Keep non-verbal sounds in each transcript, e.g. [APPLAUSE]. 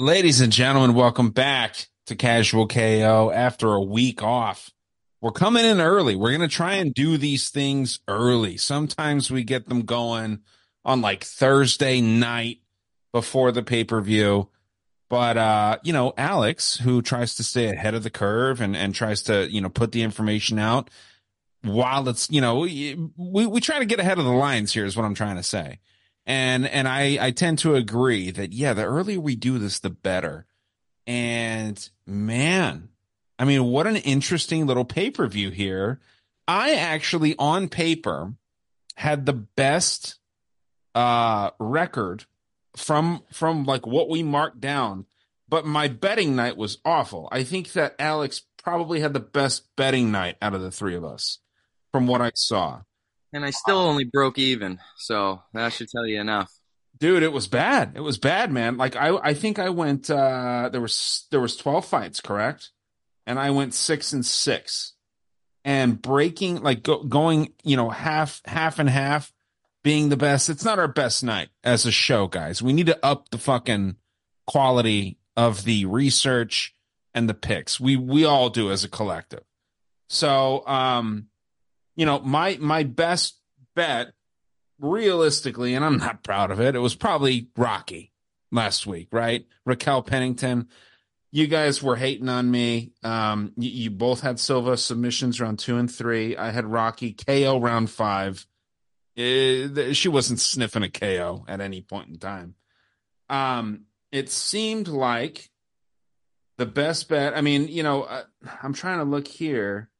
Ladies and gentlemen, welcome back to Casual KO after a week off. We're coming in early. We're going to try and do these things early. Sometimes we get them going on like Thursday night before the pay per view. But, uh, you know, Alex, who tries to stay ahead of the curve and, and tries to, you know, put the information out while it's, you know, we, we try to get ahead of the lines here is what I'm trying to say. And, and I, I tend to agree that, yeah, the earlier we do this, the better. And man, I mean, what an interesting little pay per view here. I actually, on paper, had the best uh record from from like what we marked down but my betting night was awful i think that alex probably had the best betting night out of the three of us from what i saw and I still only broke even. So that should tell you enough. Dude, it was bad. It was bad, man. Like I, I think I went. uh There was there was twelve fights, correct? And I went six and six, and breaking like go, going, you know, half half and half, being the best. It's not our best night as a show, guys. We need to up the fucking quality of the research and the picks. We we all do as a collective. So, um, you know, my my best bet realistically, and I'm not proud of it, it was probably Rocky last week, right? Raquel Pennington. You guys were hating on me. Um, you, you both had Silva submissions round two and three. I had Rocky KO round five. It, eh, she wasn't sniffing a KO at any point in time. Um, it seemed like the best bet. I mean, you know, uh, I'm trying to look here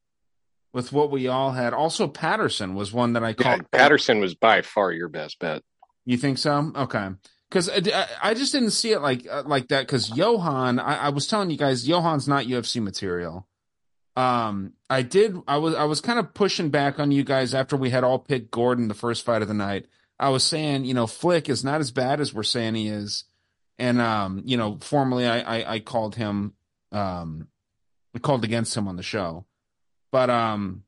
with what we all had. Also, Patterson was one that I called. Yeah, Patterson was by far your best bet. You think so? Okay. Because I, I, just didn't see it like uh, like that. Because Yohan, I, I, was telling you guys, Yohan's not UFC material. Um, I did. I was I was kind of pushing back on you guys after we had all picked Gordon the first fight of the night. I was saying, you know, Flick is not as bad as we're saying he is, and um, you know, formally I I, I called him um, I called against him on the show. But um,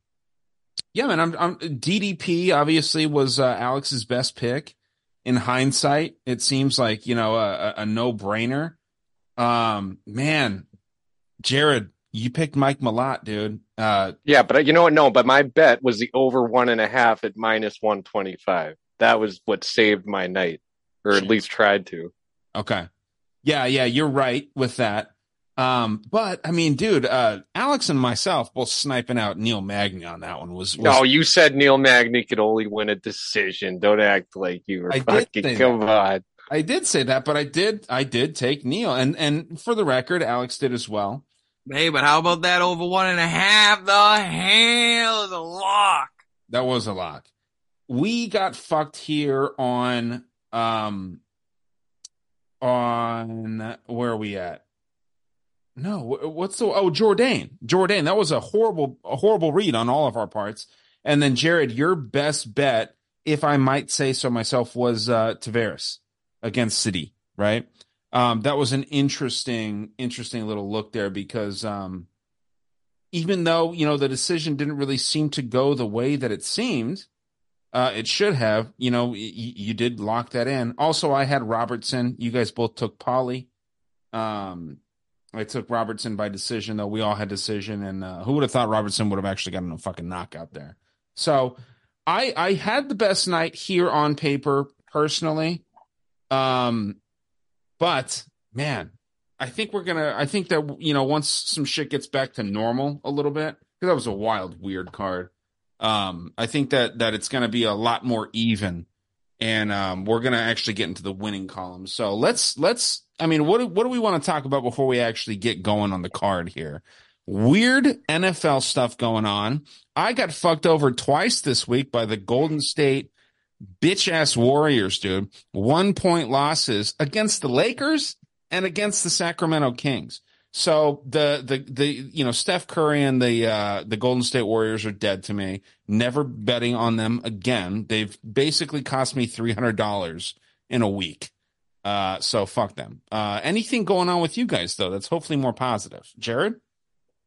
yeah, man, I'm, I'm DDP obviously was uh, Alex's best pick. In hindsight, it seems like you know a, a no brainer. Um, man, Jared, you picked Mike Malott, dude. Uh, yeah, but uh, you know what? No, but my bet was the over one and a half at minus one twenty five. That was what saved my night, or at least tried to. Okay. Yeah, yeah, you're right with that. Um, but I mean, dude, uh, Alex and myself both sniping out Neil Magny on that one was, was No, you said Neil Magny could only win a decision. Don't act like you were I fucking come that. on. I did say that, but I did I did take Neil and and for the record, Alex did as well. Hey, but how about that over one and a half? The hell is a lock. That was a lock. We got fucked here on um on where are we at? No, what's the oh Jordan? Jordan, that was a horrible a horrible read on all of our parts. And then Jared, your best bet, if I might say so myself, was uh Taveras against Sidey, right? Um, that was an interesting, interesting little look there because um, even though you know the decision didn't really seem to go the way that it seemed, uh, it should have. You know, y- you did lock that in. Also, I had Robertson. You guys both took Polly. Um, I took Robertson by decision, though we all had decision, and uh, who would have thought Robertson would have actually gotten a fucking knockout there? So, I I had the best night here on paper personally, um, but man, I think we're gonna. I think that you know once some shit gets back to normal a little bit, because that was a wild, weird card. Um, I think that that it's gonna be a lot more even, and um, we're gonna actually get into the winning column. So let's let's I mean, what do, what do we want to talk about before we actually get going on the card here? Weird NFL stuff going on. I got fucked over twice this week by the Golden State bitch ass Warriors, dude. One point losses against the Lakers and against the Sacramento Kings. So the the the you know Steph Curry and the uh the Golden State Warriors are dead to me. Never betting on them again. They've basically cost me three hundred dollars in a week. Uh, so fuck them. Uh, anything going on with you guys though? That's hopefully more positive. Jared?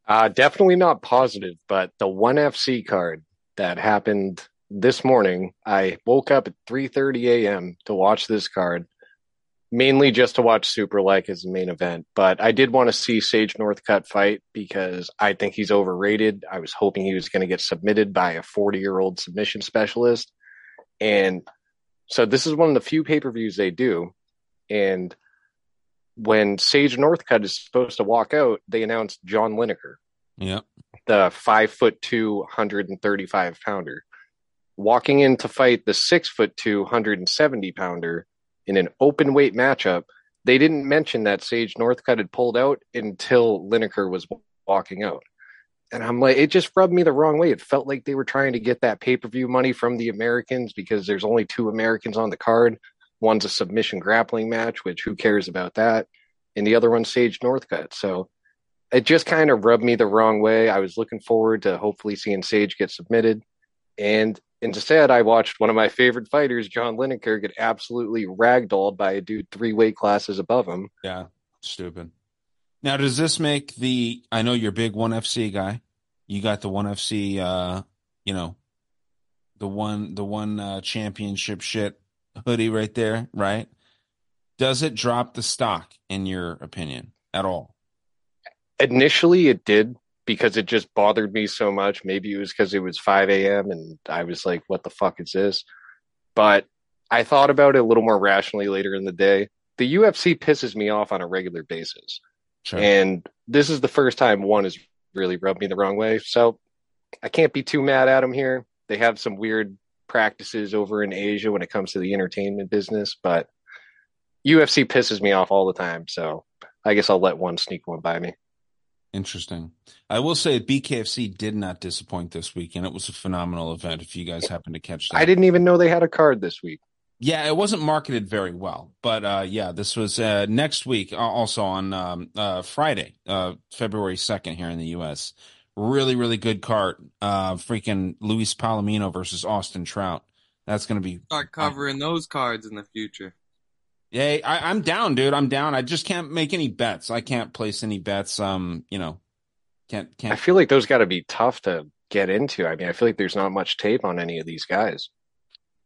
Uh, definitely not positive, but the one FC card that happened this morning, I woke up at 3:30 a.m. to watch this card. Mainly just to watch Superlek as the main event. But I did want to see Sage Northcutt fight because I think he's overrated. I was hoping he was going to get submitted by a 40 year old submission specialist. And so this is one of the few pay per views they do. And when Sage Northcutt is supposed to walk out, they announced John Lineker, Yeah. the five foot two, 135 pounder, walking in to fight the six foot two, 170 pounder in an open weight matchup. They didn't mention that Sage Northcutt had pulled out until Lineker was walking out. And I'm like, it just rubbed me the wrong way. It felt like they were trying to get that pay per view money from the Americans because there's only two Americans on the card. One's a submission grappling match, which who cares about that? And the other one's Sage Northcutt. So it just kind of rubbed me the wrong way. I was looking forward to hopefully seeing Sage get submitted. And instead, I watched one of my favorite fighters, John Lineker, get absolutely ragdolled by a dude three weight classes above him. Yeah. Stupid. Now, does this make the? I know you're a big one FC guy. You got the one FC. Uh, you know, the one the one uh, championship shit hoodie right there, right? Does it drop the stock in your opinion at all? Initially, it did because it just bothered me so much. Maybe it was because it was 5 a.m. and I was like, what the fuck is this? But I thought about it a little more rationally later in the day. The UFC pisses me off on a regular basis. Sure. And this is the first time one has really rubbed me the wrong way. So I can't be too mad at them here. They have some weird practices over in Asia when it comes to the entertainment business, but UFC pisses me off all the time. So I guess I'll let one sneak one by me. Interesting. I will say BKFC did not disappoint this week, and it was a phenomenal event. If you guys happen to catch that, I didn't even know they had a card this week. Yeah, it wasn't marketed very well, but uh, yeah, this was uh, next week, uh, also on um, uh, Friday, uh, February second, here in the U.S. Really, really good card. Uh, freaking Luis Palomino versus Austin Trout. That's going to be. Start covering those cards in the future. Yeah, I, I'm down, dude. I'm down. I just can't make any bets. I can't place any bets. Um, you know, can't can't. I feel like those got to be tough to get into. I mean, I feel like there's not much tape on any of these guys.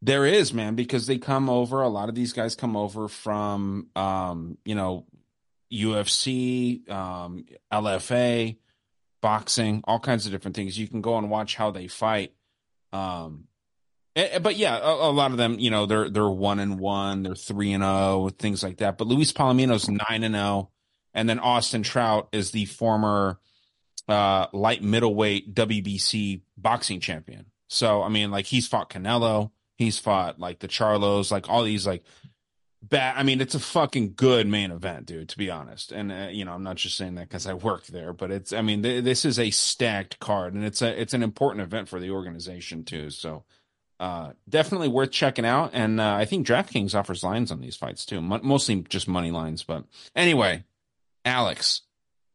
There is, man, because they come over. A lot of these guys come over from, um, you know, UFC, um, LFA, boxing, all kinds of different things. You can go and watch how they fight. Um, but yeah, a, a lot of them, you know, they're they're one and one, they're three and zero, things like that. But Luis Palomino's nine and zero, and then Austin Trout is the former uh, light middleweight WBC boxing champion. So I mean, like he's fought Canelo, he's fought like the Charlos, like all these like bad. I mean, it's a fucking good main event, dude. To be honest, and uh, you know, I'm not just saying that because I worked there, but it's. I mean, th- this is a stacked card, and it's a it's an important event for the organization too. So. Uh, definitely worth checking out, and uh, I think DraftKings offers lines on these fights too, Mo- mostly just money lines. But anyway, Alex,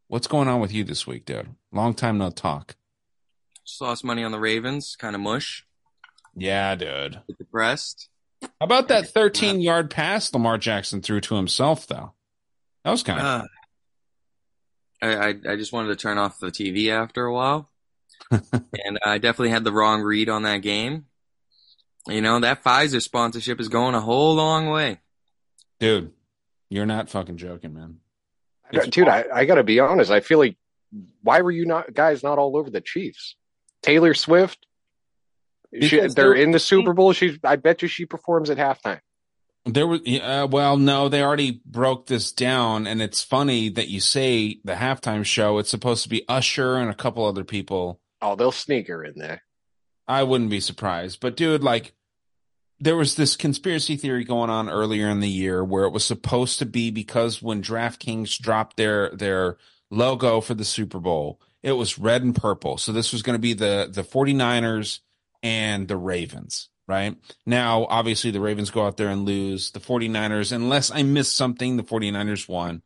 what's going on with you this week, dude? Long time no talk. Just lost money on the Ravens. Kind of mush. Yeah, dude. Get depressed. How about that 13 yard pass Lamar Jackson threw to himself, though? That was kind of. Uh, I, I I just wanted to turn off the TV after a while, [LAUGHS] and I definitely had the wrong read on that game. You know that Pfizer sponsorship is going a whole long way. Dude, you're not fucking joking, man. It's- Dude, I, I got to be honest. I feel like why were you not guys not all over the Chiefs? Taylor Swift, she, they're they're- in the Super Bowl. She's I bet you she performs at halftime. There was, uh, well, no, they already broke this down, and it's funny that you say the halftime show. It's supposed to be Usher and a couple other people. Oh, they'll sneak her in there. I wouldn't be surprised. But dude, like there was this conspiracy theory going on earlier in the year where it was supposed to be because when DraftKings dropped their their logo for the Super Bowl, it was red and purple. So this was going to be the the 49ers and the Ravens, right? Now, obviously the Ravens go out there and lose. The 49ers, unless I missed something, the 49ers won.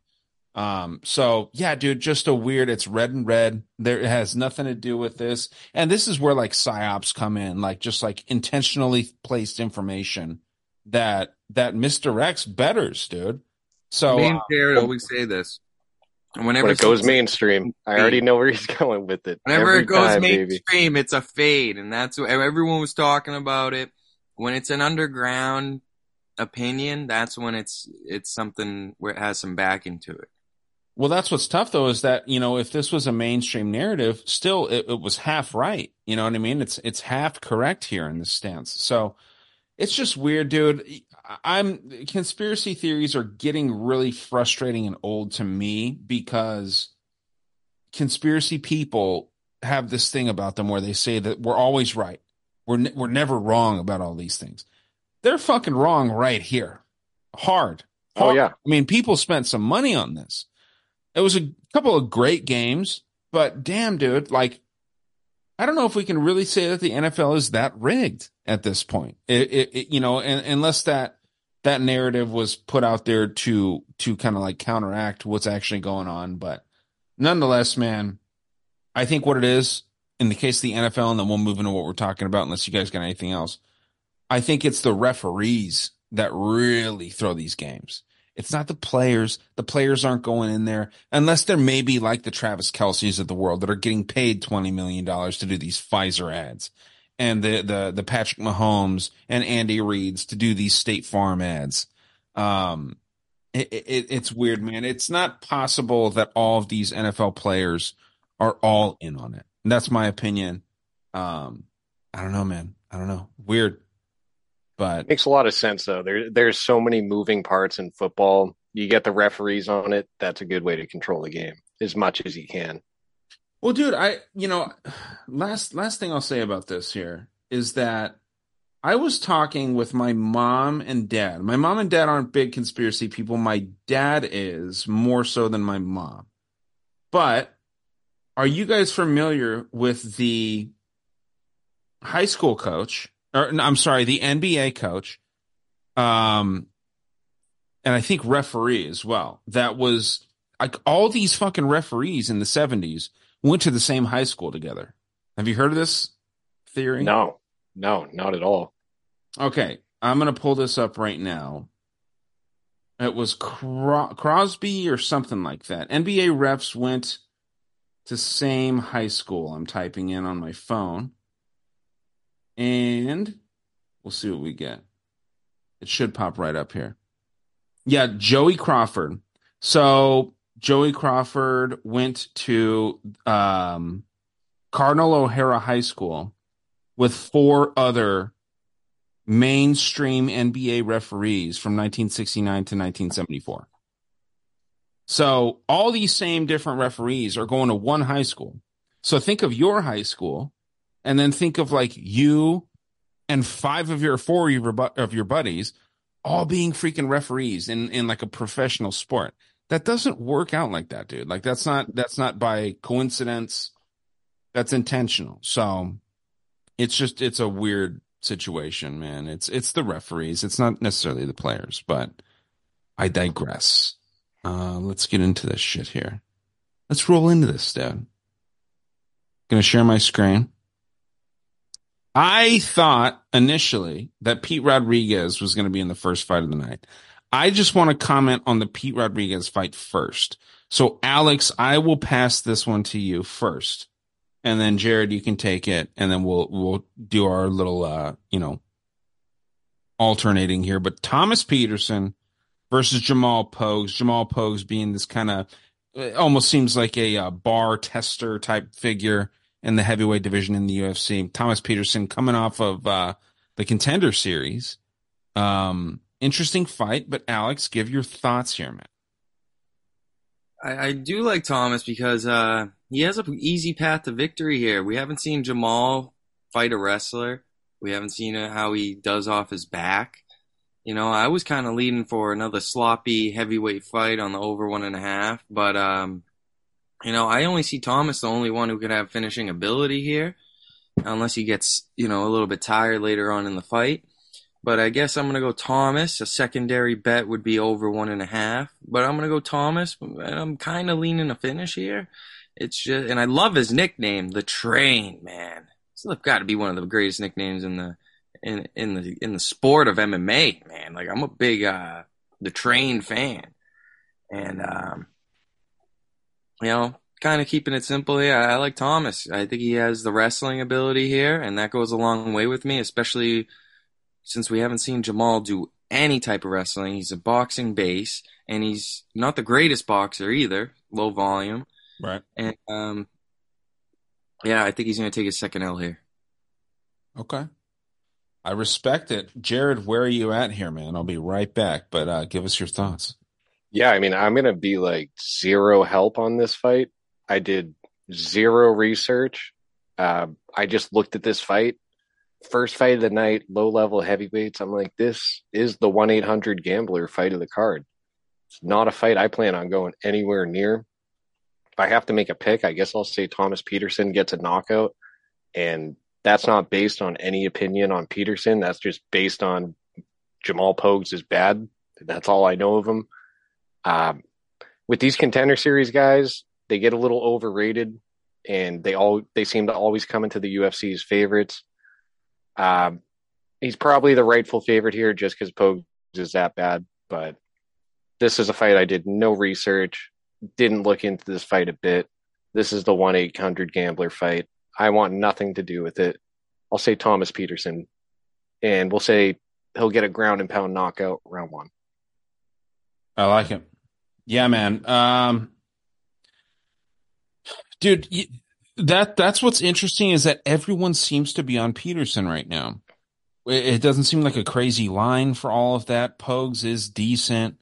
Um, so yeah, dude, just a weird, it's red and red. There it has nothing to do with this. And this is where like psyops come in, like just like intentionally placed information that, that misdirects bettors, dude. So Me and uh, Jared always say this. And whenever when it goes mainstream, I already know where he's [LAUGHS] going with it. Whenever Every it goes time, baby. mainstream, it's a fade, and that's what everyone was talking about it. When it's an underground opinion, that's when it's it's something where it has some backing to it. Well, that's what's tough though is that you know if this was a mainstream narrative, still it, it was half right. You know what I mean? It's it's half correct here in this stance. So it's just weird, dude. I'm conspiracy theories are getting really frustrating and old to me because conspiracy people have this thing about them where they say that we're always right. We're ne- we're never wrong about all these things. They're fucking wrong right here. Hard. Oh, yeah. I mean, people spent some money on this. It was a couple of great games, but damn, dude, like I don't know if we can really say that the NFL is that rigged at this point. It, it, it you know, and, unless that that narrative was put out there to to kind of like counteract what's actually going on, but nonetheless, man, I think what it is in the case of the NFL, and then we'll move into what we're talking about, unless you guys got anything else. I think it's the referees that really throw these games. It's not the players. The players aren't going in there unless they're maybe like the Travis Kelce's of the world that are getting paid $20 million to do these Pfizer ads and the, the, the Patrick Mahomes and Andy Reid's to do these State Farm ads. Um, it, it, it's weird, man. It's not possible that all of these NFL players are all in on it. And that's my opinion. Um, I don't know, man. I don't know. Weird. But Makes a lot of sense though. There there's so many moving parts in football. You get the referees on it. That's a good way to control the game as much as you can. Well, dude, I you know, last last thing I'll say about this here is that I was talking with my mom and dad. My mom and dad aren't big conspiracy people. My dad is more so than my mom. But are you guys familiar with the high school coach or no, I'm sorry, the NBA coach um and I think referee as well. That was like all these fucking referees in the 70s went to the same high school together. Have you heard of this theory? No, no, not at all. Okay, I'm gonna pull this up right now. It was Cro- Crosby or something like that. NBA refs went to same high school. I'm typing in on my phone, and we'll see what we get. It should pop right up here. Yeah, Joey Crawford. So Joey Crawford went to um, Cardinal O'Hara High School with four other mainstream NBA referees from 1969 to 1974. So all these same different referees are going to one high school. So think of your high school and then think of like you and five of your four of your, buddies all being freaking referees in, in like a professional sport. That doesn't work out like that, dude. Like that's not, that's not by coincidence. That's intentional. So it's just, it's a weird situation, man. It's, it's the referees. It's not necessarily the players, but I digress. Uh, let's get into this shit here. Let's roll into this, dude. Gonna share my screen. I thought initially that Pete Rodriguez was going to be in the first fight of the night. I just want to comment on the Pete Rodriguez fight first. So, Alex, I will pass this one to you first, and then Jared, you can take it, and then we'll we'll do our little, uh, you know, alternating here. But Thomas Petersen versus Jamal Pogues. Jamal Pogues being this kind of almost seems like a uh, bar tester type figure in the heavyweight division in the UFC. Thomas Petersen coming off of uh, the contender series. Um, interesting fight, but Alex, give your thoughts here, man. I, I do like Thomas because uh, he has an easy path to victory here. We haven't seen Jamal fight a wrestler. We haven't seen how he does off his back. You know, I was kind of leading for another sloppy heavyweight fight on the over one and a half, but um, you know, I only see Thomas the only one who could have finishing ability here, unless he gets, you know, a little bit tired later on in the fight. But I guess I'm gonna go Thomas. A secondary bet would be over one and a half, but I'm gonna go Thomas. And I'm kind of leaning a finish here. It's just, and I love his nickname, the Train Man. It's got to be one of the greatest nicknames in the in in the in the sport of MMA, man. Like I'm a big uh the Train fan, and um, you know, kind of keeping it simple Yeah, I, like Thomas. I think he has the wrestling ability here, and that goes a long way with me, especially since we haven't seen Jamal do any type of wrestling. He's a boxing base, and he's not the greatest boxer either. Low volume, Right. and um, yeah, I think he's going to take his second L here. Okay. I respect it. Jared, where are you at here, man? I'll be right back, but uh, give us your thoughts. Yeah, I mean, I'm gonna be like zero help on this fight. I did zero research. Uh, I just looked at this fight. First fight of the night, low level heavyweights. I'm like, this is the one eight hundred gambler fight of the card. It's not a fight I plan on going anywhere near. If I have to make a pick, I guess I'll say Thomas Petersen gets a knockout, and that's not based on any opinion on Petersen. That's just based on Jamal Pogues is bad. That's all I know of him. Um, with these contender series guys, they get a little overrated, and they all they seem to always come into the UFC's favorites. Um, he's probably the rightful favorite here just because Pogues is that bad. But this is a fight I did no research, didn't look into this fight a bit. This is the one eight hundred gambler fight. I want nothing to do with it. I'll say Thomas Petersen, and we'll say he'll get a ground and pound knockout round one. I like it. Yeah, man. Um, dude, y- that that's what's interesting is that everyone seems to be on Petersen right now. It, it doesn't seem like a crazy line for all of that. Pogues is decent.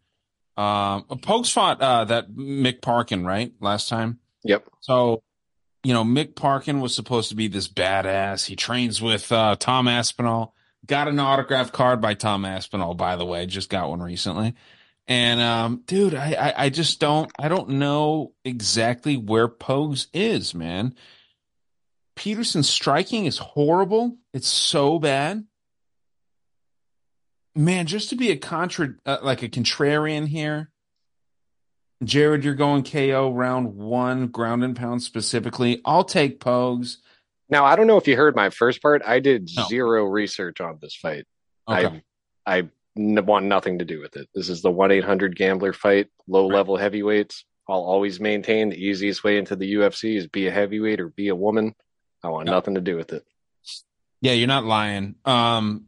Um, Pogues fought uh, that Mick Parkin right last time. Yep. So, you know, Mick Parkin was supposed to be this badass. He trains with uh, Tom Aspinall. Got an autograph card by Tom Aspinall, by the way. Just got one recently. And um, dude, I, I I just don't I don't know exactly where Pogues is, man. Petersen's striking is horrible. It's so bad. Man, just to be a contra uh, like a contrarian here. Jared, you're going KO round one, ground and pound specifically. I'll take Pogues. Now I don't know if you heard my first part. I did No. zero research on this fight. Okay. I I want nothing to do with it. This is the one eight hundred gambler fight, low level heavyweights. I'll always maintain the easiest way into the UFC is be a heavyweight or be a woman. I want Yeah. nothing to do with it. Yeah, you're not lying. Um,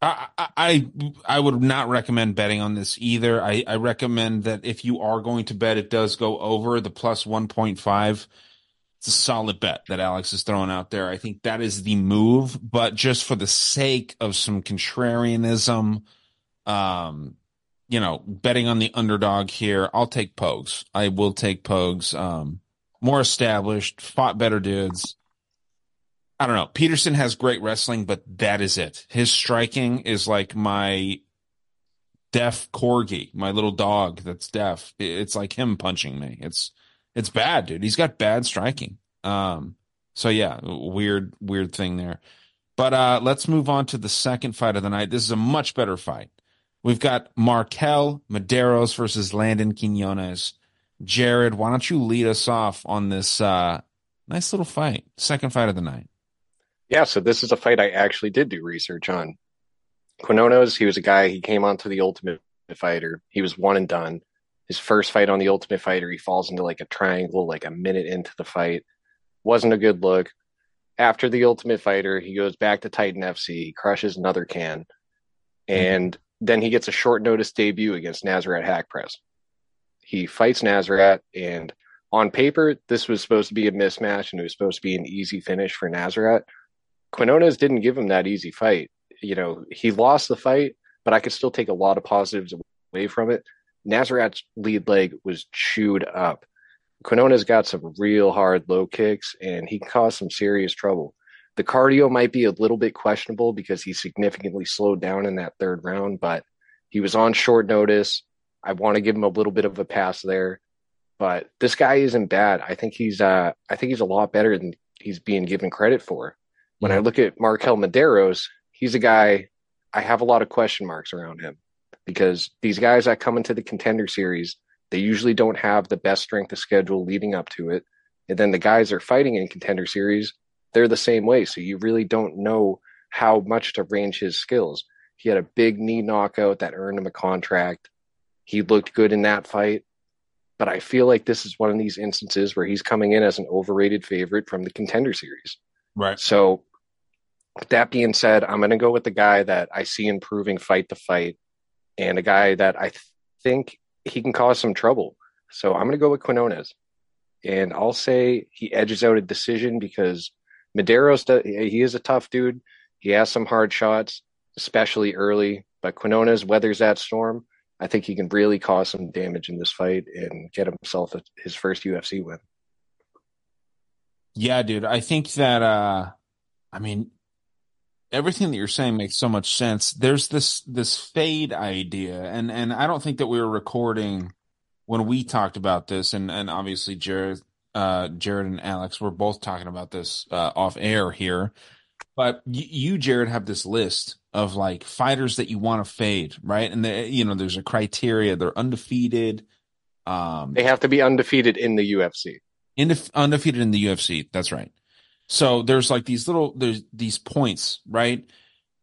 I, I I I would not recommend betting on this either. I I recommend that if you are going to bet, it does go over the plus one point five. It's a solid bet that Alex is throwing out there. I think that is the move, but just for the sake of some contrarianism, um, you know, betting on the underdog here, I'll take Pogues. I will take Pogues. Um, more established, fought better dudes. I don't know. Petersen has great wrestling, but that is it. His striking is like my deaf corgi, my little dog that's deaf. It's like him punching me. It's it's bad, dude. He's got bad striking. Um so yeah, weird weird thing there. But uh let's move on to the second fight of the night. This is a much better fight. We've got Marquel Mederos versus Landon Quinones. Jared, why don't you lead us off on this uh nice little fight. Second fight of the night. Yeah, so this is a fight I actually did do research on. Quinones, he was a guy, he came onto the Ultimate Fighter. He was one and done. His first fight on the Ultimate Fighter, he falls into like a triangle like a minute into the fight. Wasn't a good look. After the Ultimate Fighter, he goes back to Titan FC, he crushes another can, mm-hmm. and then he gets a short notice debut against Nazareth Hack Press. He fights Nazareth, and on paper, this was supposed to be a mismatch and it was supposed to be an easy finish for Nazareth. Quinones didn't give him that easy fight. You know, he lost the fight, but I could still take a lot of positives away from it. Nazareth's lead leg was chewed up. Quinones got some real hard low kicks and he caused some serious trouble. The cardio might be a little bit questionable because he significantly slowed down in that third round, but he was on short notice. I want to give him a little bit of a pass there. But this guy isn't bad. I think he's uh I think he's a lot better than he's being given credit for. When I look at Marquel Mederos, he's a guy I have a lot of question marks around him because these guys that come into the contender series, they usually don't have the best strength of schedule leading up to it. And then the guys are fighting in contender series, they're the same way. So you really don't know how much to range his skills. He had a big knee knockout that earned him a contract. He looked good in that fight. But I feel like this is one of these instances where he's coming in as an overrated favorite from the contender series. Right. So that being said, I'm going to go with the guy that I see improving fight to fight and a guy that I th- think he can cause some trouble. So I'm going to go with Quinones. And I'll say he edges out a decision because Mederos, he is a tough dude. He has some hard shots, especially early, but Quinones weathers that storm. I think he can really cause some damage in this fight and get himself a, his first UFC win. Yeah, dude. I think that, uh, I mean, everything that you're saying makes so much sense. There's this this fade idea, and and I don't think that we were recording when we talked about this, and and obviously Jared, uh, Jared and Alex were both talking about this uh, off air here. But you, Jared, have this list of like fighters that you want to fade, right? And the, you know, there's a criteria. They're undefeated. Um, they have to be undefeated in the UFC. In the, undefeated in the UFC. That's right. So there's like these little there's these points, right?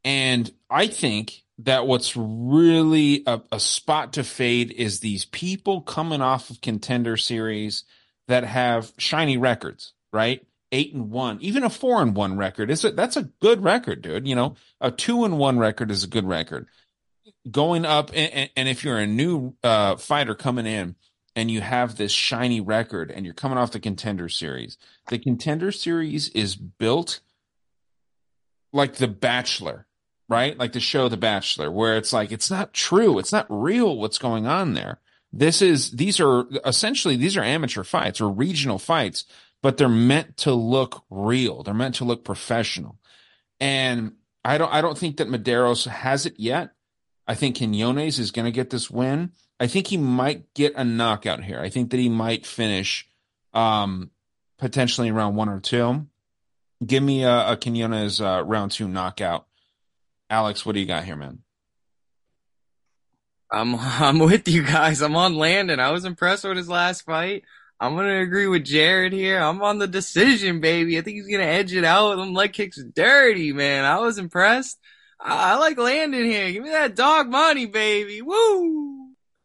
And I think that what's really a, a, spot to fade is these people coming off of contender series that have shiny records, right? Eight and one, even a four and one record is it? That's a good record, dude. You know, a two and one record is a good record. Going up, and, and if you're a new uh, fighter coming in, and you have this shiny record and you're coming off the contender series. The contender series is built like The Bachelor, right? Like the show The Bachelor, where it's like it's not true, it's not real what's going on there. This is these are essentially these are amateur fights or regional fights, but they're meant to look real. They're meant to look professional. And I don't I don't think that Mederos has it yet. I think Quinones is going to get this win. I think he might get a knockout here. I think that he might finish um, potentially round one or two. Give me a, a Quinones uh, round two knockout. Alex, what do you got here, man? I'm [LAUGHS] I'm with you guys. I'm on Landon. I was impressed with his last fight. I'm gonna agree with Jared here. I'm on the decision, baby. I think he's gonna edge it out. Them leg kicks dirty, man. I was impressed. I, I like Landon here. Give me that dog money, baby. Woo!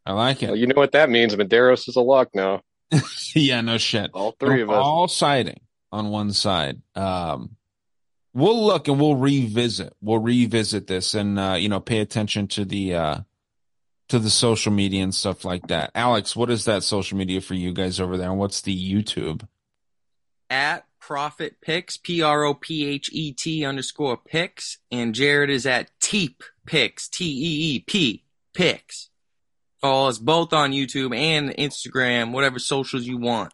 I like it. Well, you know what that means? Mederos is a lock now. [LAUGHS] yeah, no shit. All 3 of us. All siding on one side. Um, we'll look and we'll revisit. We'll revisit this and uh, you know pay attention to the uh, to the social media and stuff like that. Alex, what is that social media for you guys over there? And what's the YouTube? At Prophet Picks, P R O P H E T underscore Picks, and Jared is at Teep Picks, T E E P Picks. Follow us both on YouTube and Instagram, whatever socials you want.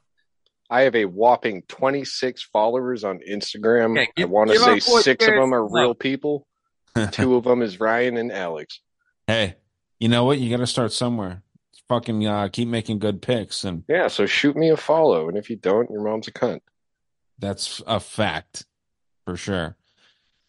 I have a whopping 26 followers on Instagram. Okay, give, I want to say six of them are real people. [LAUGHS] Two of them is Ryan and Alex. Hey, you know what? You got to start somewhere. Fucking uh, keep making good picks and yeah. So shoot me a follow, and if you don't, your mom's a cunt. That's a fact for sure.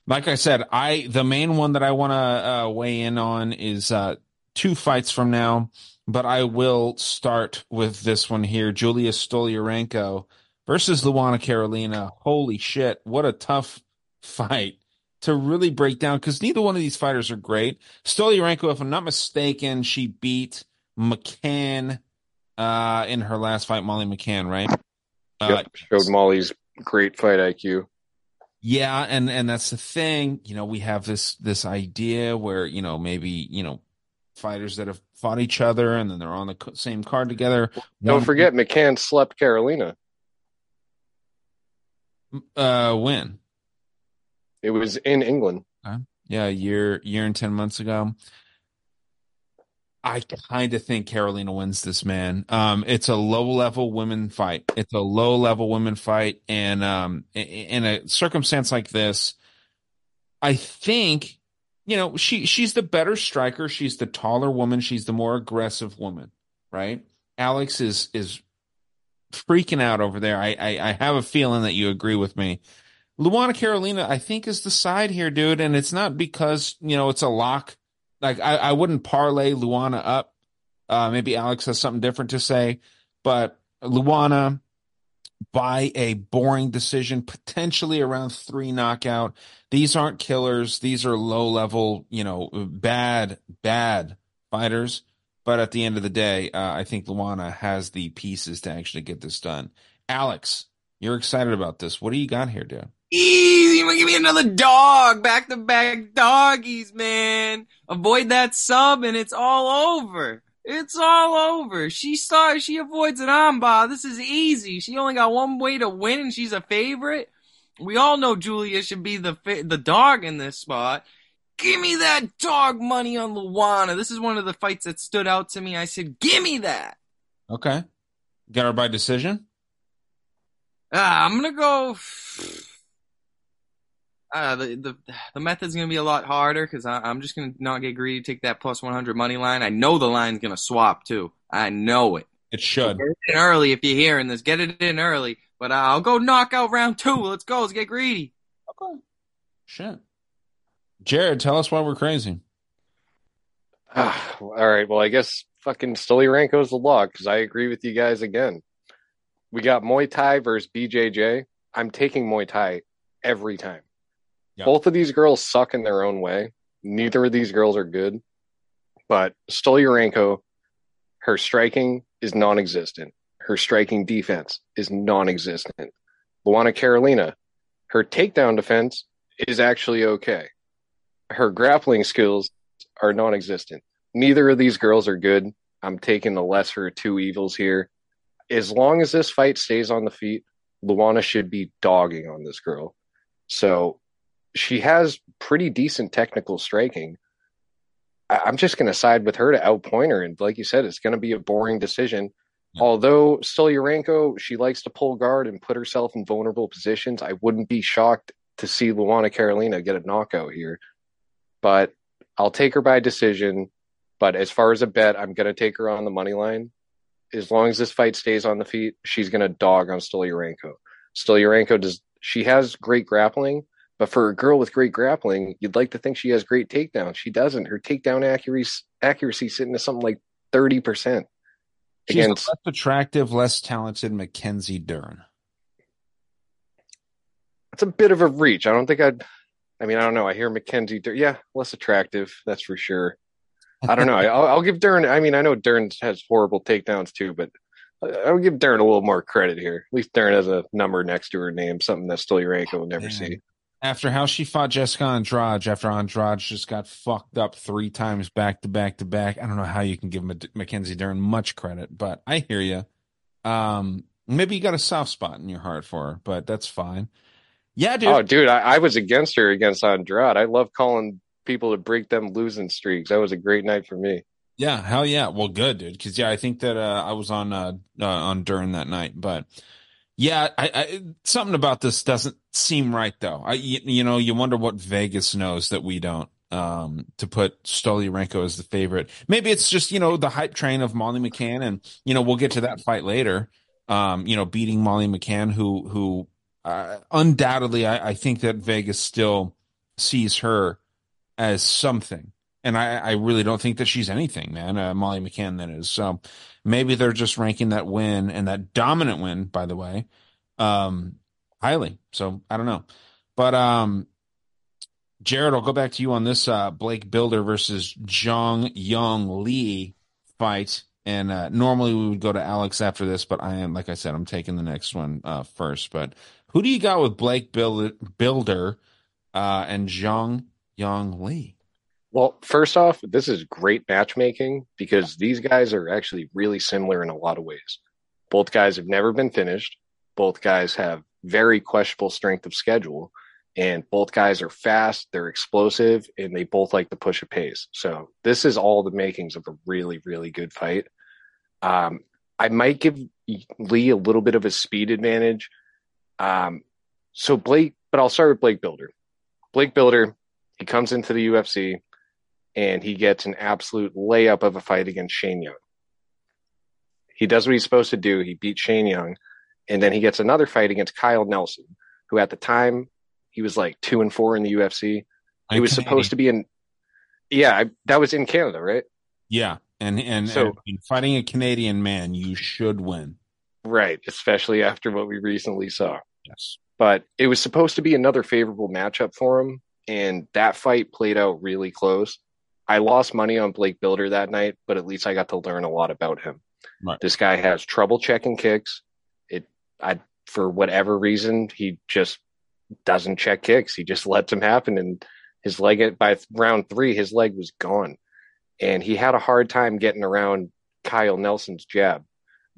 Like I said, I the main one that I want to uh, weigh in on is uh, two fights from now, but I will start with this one here. Julia Stoliarenko versus Luana Carolina. Holy shit. What a tough fight to really break down because neither one of these fighters are great. Stoliarenko, if I'm not mistaken, she beat McCann uh, in her last fight, Molly McCann, right? Uh, yep, showed Molly's great fight IQ. Yeah, and and that's the thing. You know, we have this this idea where you know maybe you know fighters that have fought each other and then they're on the same card together. Don't One, forget, McCann slept Carolina. Uh, when? It was in England. Uh, yeah, a year, year and ten months ago. I kind of think Carolina wins this, man. Um, it's a low level women fight. It's a low level women fight, and um, in a circumstance like this, I think you know, she she's the better striker. She's the taller woman. She's the more aggressive woman, right? Alex is is freaking out over there. I, I, I have a feeling that you agree with me. Luana Carolina, I think, is the side here, dude, and it's not because you know it's a lock. Like I, I wouldn't parlay Luana up. Uh, maybe Alex has something different to say, but Luana by a boring decision, potentially around three knockout. These aren't killers. These are low level, you know, bad, bad fighters. But at the end of the day, uh, I think Luana has the pieces to actually get this done. Alex, you're excited about this. What do you got here, dude? Easy Give me, give me another dog, back to back doggies, man. Avoid that sub and it's all over. It's all over. She starts, she avoids an armbar. This is easy. She only got one way to win and she's a favorite. We all know Julia should be the the dog in this spot. Give me that dog money on Luana. This is one of the fights that stood out to me. I said, give me that. Okay. Got her by decision? Ah, I'm gonna go. Uh, the the the method's gonna be a lot harder because I'm just gonna not get greedy. Take that plus 100 money line. I know the line's gonna swap too. I know it. It should. Get it in early if you're hearing this. Get it in early. But I'll go knockout round two. Let's go. Let's get greedy. Okay. Shit. Jared, tell us why we're crazy. [SIGHS] all right. Well, I guess fucking Stolyarenko's the log because I agree with you guys again. We got Muay Thai versus BJJ. I'm taking Muay Thai every time. Both of these girls suck in their own way. Neither of these girls are good. But Stolyarenko, her striking is non existent. Her striking defense is non existent. Luana Carolina, her takedown defense is actually okay. Her grappling skills are non existent. Neither of these girls are good. I'm taking the lesser of two evils here. As long as this fight stays on the feet, Luana should be dogging on this girl. So she has pretty decent technical striking. I- am just going to side with her to outpoint her. And like you said, it's going to be a boring decision. Yeah. Although Stolyarenko, she likes to pull guard and put herself in vulnerable positions. I wouldn't be shocked to see Luana Carolina get a knockout here. But I'll take her by decision. But as far as a bet, I'm going to take her on the money line. As long as this fight stays on the feet, she's going to dog on Stolyarenko. Stolyarenko does. She has great grappling, but for a girl with great grappling, you'd like to think she has great takedowns. She doesn't. Her takedown accuracy accuracy sitting at something like thirty percent. She's against, less attractive, less talented Mackenzie Dern. It's a bit of a reach. I don't think I'd. I mean, I don't know. I hear Mackenzie Dern. Yeah, less attractive. That's for sure. I don't know. [LAUGHS] I'll, I'll give Dern. I mean, I know Dern has horrible takedowns too, but I'll give Dern a little more credit here. At least Dern has a number next to her name, something that Stolyarenko will never Man. see after how she fought Jessica Andrade, after Andrade just got fucked up three times back to back to back. I don't know how you can give Mackenzie Dern much credit, but I hear you. Um, maybe you got a soft spot in your heart for her, but that's fine. Yeah, dude. Oh, dude, I, I was against her against Andrade. I love calling people to break them losing streaks. That was a great night for me. Yeah, hell yeah. Well, good, dude. Because yeah, I think that uh, I was on uh, uh, on Dern that night, but yeah, I, I, something about this doesn't seem right though. I, you, you, know, you wonder what Vegas knows that we don't. Um, to put Stolyarenko as the favorite, maybe it's just you know the hype train of Molly McCann, and you know we'll get to that fight later. Um, you know, beating Molly McCann, who who uh, undoubtedly I, I think that Vegas still sees her as something, and I, I really don't think that she's anything, man. Uh, Molly McCann that is. So maybe they're just ranking that win and that dominant win, by the way, um, highly. So I don't know, but um, Jared, I'll go back to you on this uh, Blake Bilder versus Zhang Young Lee fight. And uh, normally we would go to Alex after this, but I am, like I said, I'm taking the next one uh, first. But who do you got with Blake Bilder, uh, and Zhang Young Lee? Well, first off, this is great matchmaking because these guys are actually really similar in a lot of ways. Both guys have never been finished. Both guys have very questionable strength of schedule. And both guys are fast, they're explosive, and they both like to push a pace. So this is all the makings of a really, really good fight. Um, I might give Lee a little bit of a speed advantage. Um, so Blake, but I'll start with Blake Bilder. Blake Bilder, he comes into the UFC and he gets an absolute layup of a fight against Shane Young. He does what he's supposed to do. He beats Shane Young, and then he gets another fight against Kyle Nelson, who at the time he was like two and four in the UFC. He was supposed to be in, yeah, I, that was in Canada, right? Yeah, and and, so, and fighting a Canadian man, you should win, right? Especially after what we recently saw. Yes, but it was supposed to be another favorable matchup for him, and that fight played out really close. I lost money on Blake Bilder that night, but at least I got to learn a lot about him. Right. This guy has trouble checking kicks. It, I, for whatever reason, he just doesn't check kicks. He just [LAUGHS] lets them happen. And his leg, by round three, his leg was gone. And he had a hard time getting around Kyle Nelson's jab.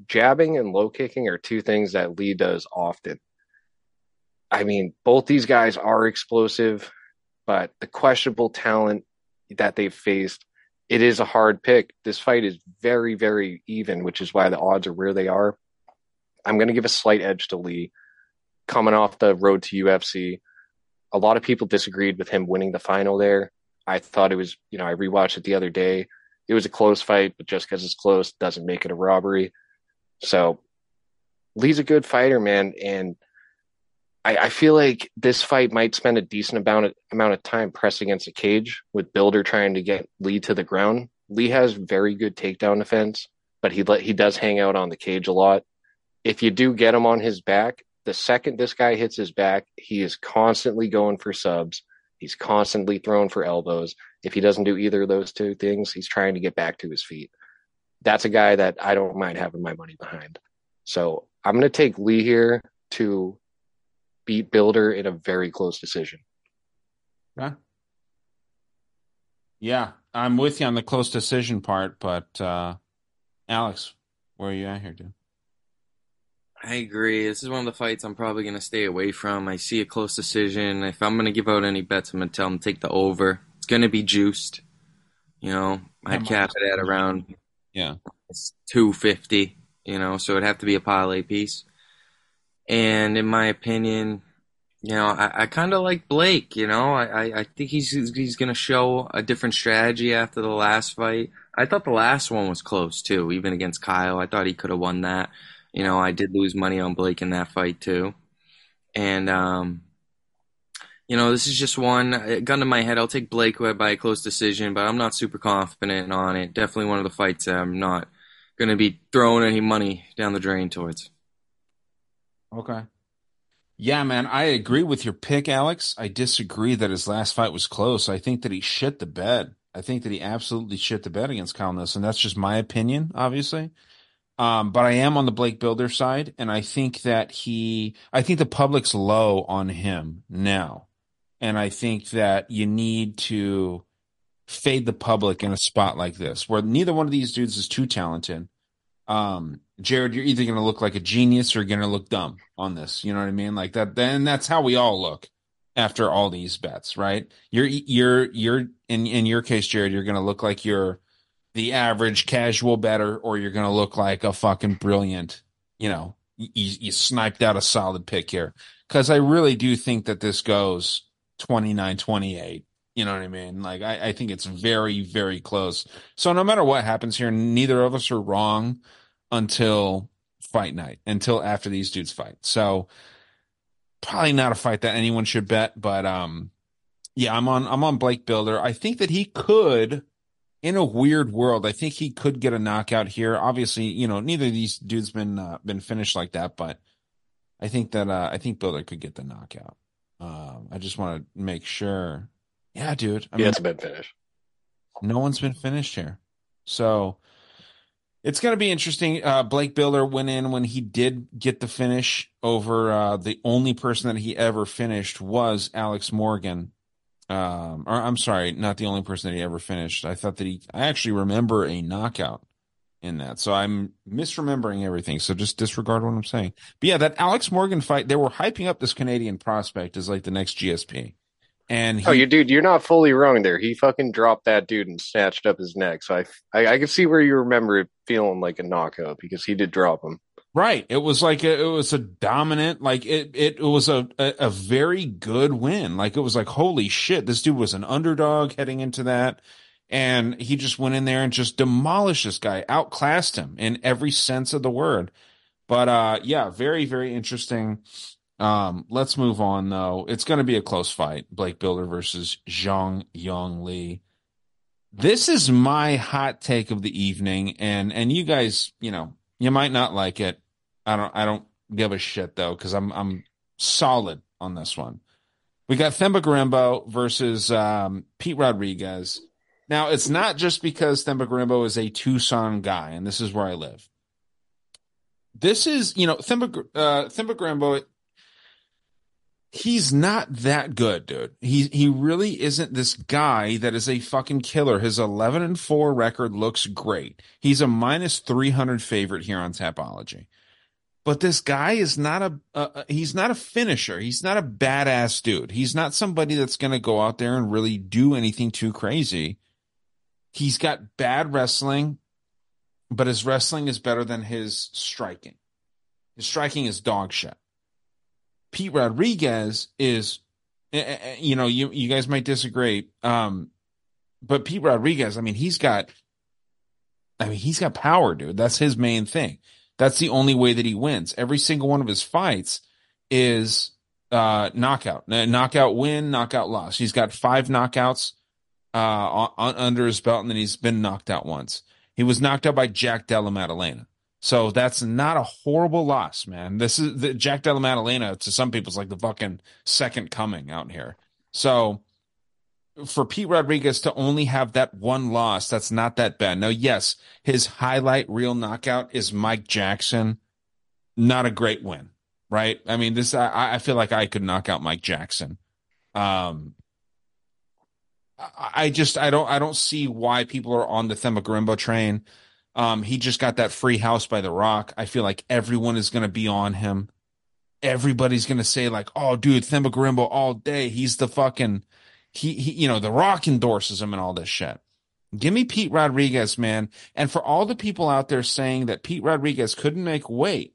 Jabbing and low kicking are two things that Lee does often. I mean, both these guys are explosive, but the questionable talent that they've faced, it is a hard pick. This fight is very, very even, which is why the odds are where they are. I'm going to give a slight edge to Lee coming off the road to UFC. A lot of people disagreed with him winning the final there. I thought it was, you know, I rewatched it the other day. It was a close fight, but just because it's close doesn't make it a robbery. So Lee's a good fighter, man. And I, I feel like this fight might spend a decent amount of, amount of time pressing against a cage with Bilder trying to get Lee to the ground. Lee has very good takedown defense, but he let, he does hang out on the cage a lot. If you do get him on his back, the second this guy hits his back, he is constantly going for subs. He's constantly throwing for elbows. If he doesn't do either of those two things, he's trying to get back to his feet. That's a guy that I don't mind having my money behind. So I'm going to take Lee here to beat Bilder in a very close decision. Yeah. Yeah, I'm with you on the close decision part, but uh Alex, where are you at here, dude? I agree. This is one of the fights I'm probably going to stay away from. I see a close decision. If I'm going to give out any bets, I'm going to tell them to take the over. It's going to be juiced. You know, I'd cap it at around yeah 250. You know, so it'd have to be a parlay piece. And in my opinion, you know, I, I kind of like Blake. You know, I, I, think he's he's going to show a different strategy after the last fight. I thought the last one was close too, even against Kyle. I thought he could have won that. You know, I did lose money on Blake in that fight too. And, um, you know, this is just one uh, gun to my head. I'll take Blake by a close decision, but I'm not super confident on it. Definitely one of the fights I'm not going to be throwing any money down the drain towards. Okay. Yeah, man, I agree with your pick, Alex. I disagree that his last fight was close. I think that he shit the bed. I think that he absolutely shit the bed against Kyle Nelson. That's just my opinion, obviously. Um, but I am on the Blake Bilder side, and I think that he, I think the public's low on him now, and I think that you need to fade the public in a spot like this, where neither one of these dudes is too talented. Um, Jared, you're either going to look like a genius or you're going to look dumb on this. You know what I mean? Like that. Then that's how we all look after all these bets, right? You're, you're, you're in in your case, Jared. You're going to look like you're the average casual bettor, or you're going to look like a fucking brilliant, you know, you, you sniped out a solid pick here. Cause I really do think that this goes 29 28. You know what I mean? Like, I, I think it's very, very close. So no matter what happens here, neither of us are wrong until fight night, until after these dudes fight. So probably not a fight that anyone should bet, but, um, yeah, I'm on, I'm on Blake Bilder. I think that he could in a weird world, I think he could get a knockout here. Obviously, you know, neither of these dudes been uh, been finished like that, but I think that uh, I think Bilder could get the knockout. Um, I just want to make sure. Yeah, dude. I he mean, hasn't been finished. No one's been finished here, so it's going to be interesting. Uh, Blake Bilder went in when he did get the finish over uh, the only person that he ever finished was Alex Morgan um, or I'm sorry, not the only person that he ever finished. I thought that he, I actually remember a knockout in that. So I'm misremembering everything. So just disregard what I'm saying. But yeah, that Alex Morgan fight, they were hyping up this Canadian prospect as like the next GSP. And he, oh, you dude, you're not fully wrong there. He fucking dropped that dude and snatched up his neck. So I, I, I can see where you remember it feeling like a knockout because he did drop him. Right. It was like a, it was a dominant, like it, it, was a, a, a very good win. Like it was like, holy shit, this dude was an underdog heading into that. And he just went in there and just demolished this guy, outclassed him in every sense of the word. But, uh, yeah, very, very interesting. Um, let's move on though. It's going to be a close fight. Blake Bilder versus Jeong Yeong Lee. This is my hot take of the evening. And, and you guys, you know, you might not like it. I don't I don't give a shit though because I'm I'm solid on this one. We got Themba Gorimbo versus um, Pete Rodriguez. Now it's not just because Themba Gorimbo is a Tucson guy, and this is where I live. This is you know Themba uh, Themba. He's not that good, dude. He he really isn't this guy that is a fucking killer. His 11 and 4 record looks great. He's a minus 300 favorite here on Tapology. But this guy is not a uh, he's not a finisher. He's not a badass dude. He's not somebody that's going to go out there and really do anything too crazy. He's got bad wrestling, but his wrestling is better than his striking. His striking is dog shit. Pete Rodriguez is, eh, eh, eh, you know, you you guys might disagree, um, but Pete Rodriguez, I mean, he's got, I mean, he's got power, dude. That's his main thing. That's the only way that he wins. Every single one of his fights is uh, knockout, knockout win, knockout loss. He's got five knockouts uh, on, under his belt, and then he's been knocked out once. He was knocked out by Jack Della Maddalena. So that's not a horrible loss, man. This is the Jack Della Maddalena to some people is like the fucking second coming out here. So for Pete Rodriguez to only have that one loss, that's not that bad. Now, yes, his highlight real knockout is Mike Jackson. Not a great win, right? I mean, this I, I feel like I could knock out Mike Jackson. Um, I, I just I don't I don't see why people are on the Themba Gorimbo train. Um, he just got that free house by The Rock. I feel like everyone is going to be on him. Everybody's going to say like, "Oh, dude, Themba Gorimbo all day. He's the fucking he, he, you know, The Rock endorses him and all this shit." Give me Pete Rodriguez, man. And for all the people out there saying that Pete Rodriguez couldn't make weight,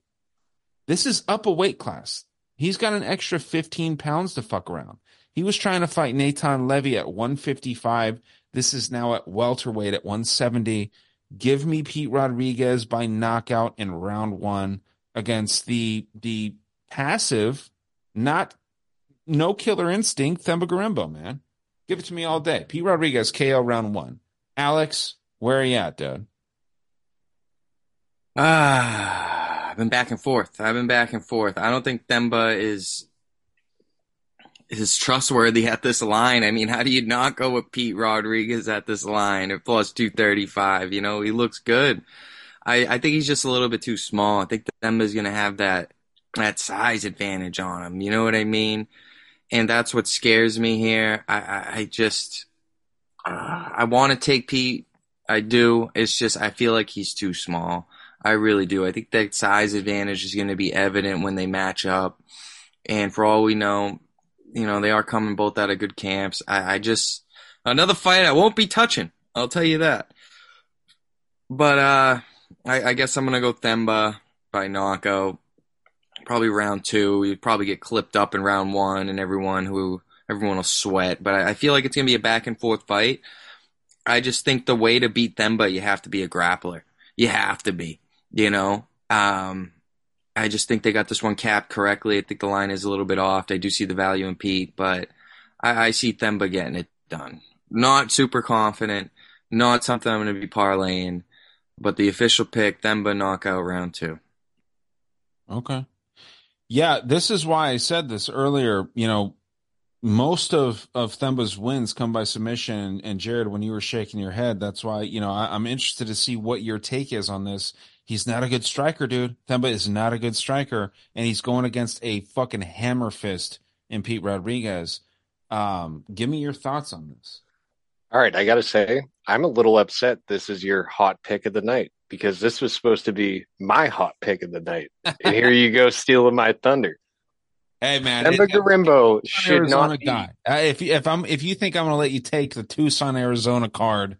this is up a weight class. He's got an extra 15 pounds to fuck around. He was trying to fight Nathan Levy at 155. This is now at welterweight at 170. Give me Pete Rodriguez by knockout in round one against the the passive, not no killer instinct Themba Gorimbo, man. Give it to me all day. Pete Rodriguez, KO round one. Alex, where are you at, dude? Ah, I've been back and forth. I've been back and forth. I don't think Themba is is trustworthy at this line. I mean, how do you not go with Pete Rodriguez at this line at plus 235? You know, he looks good. I, I think he's just a little bit too small. I think Themba's going to have that, that size advantage on him. You know what I mean? And that's what scares me here. I, I, I just, uh, I want to take Pete. I do. It's just, I feel like he's too small. I really do. I think that size advantage is going to be evident when they match up. And for all we know, you know, they are coming both out of good camps. I, I just another fight I won't be touching. I'll tell you that. But uh, I, I guess I'm gonna go Themba by knockout. Probably round two. You'd probably get clipped up in round one, and everyone who everyone will sweat. But I, I feel like it's gonna be a back and forth fight. I just think the way to beat Themba, you have to be a grappler. You have to be. You know, um, I just think they got this one capped correctly. I think the line is a little bit off. I do see the value in Pete, but I, I see Themba getting it done. Not super confident, not something I'm going to be parlaying, but the official pick, Themba knockout round two. Okay. Yeah, this is why I said this earlier. You know, most of of Themba's wins come by submission. And Jared, when you were shaking your head, that's why you know I, I'm interested to see what your take is on this He's not a good striker, dude. Themba is not a good striker, and he's going against a fucking hammer fist in Pete Rodriguez. Um, give me your thoughts on this. All right, I got to say, I'm a little upset. This is your hot pick of the night because this was supposed to be my hot pick of the night, and here you go [LAUGHS] stealing my thunder. Hey man, Themba Gorimbo should Arizona not guy. Uh, if if I'm if you think I'm going to let you take the Tucson, Arizona card,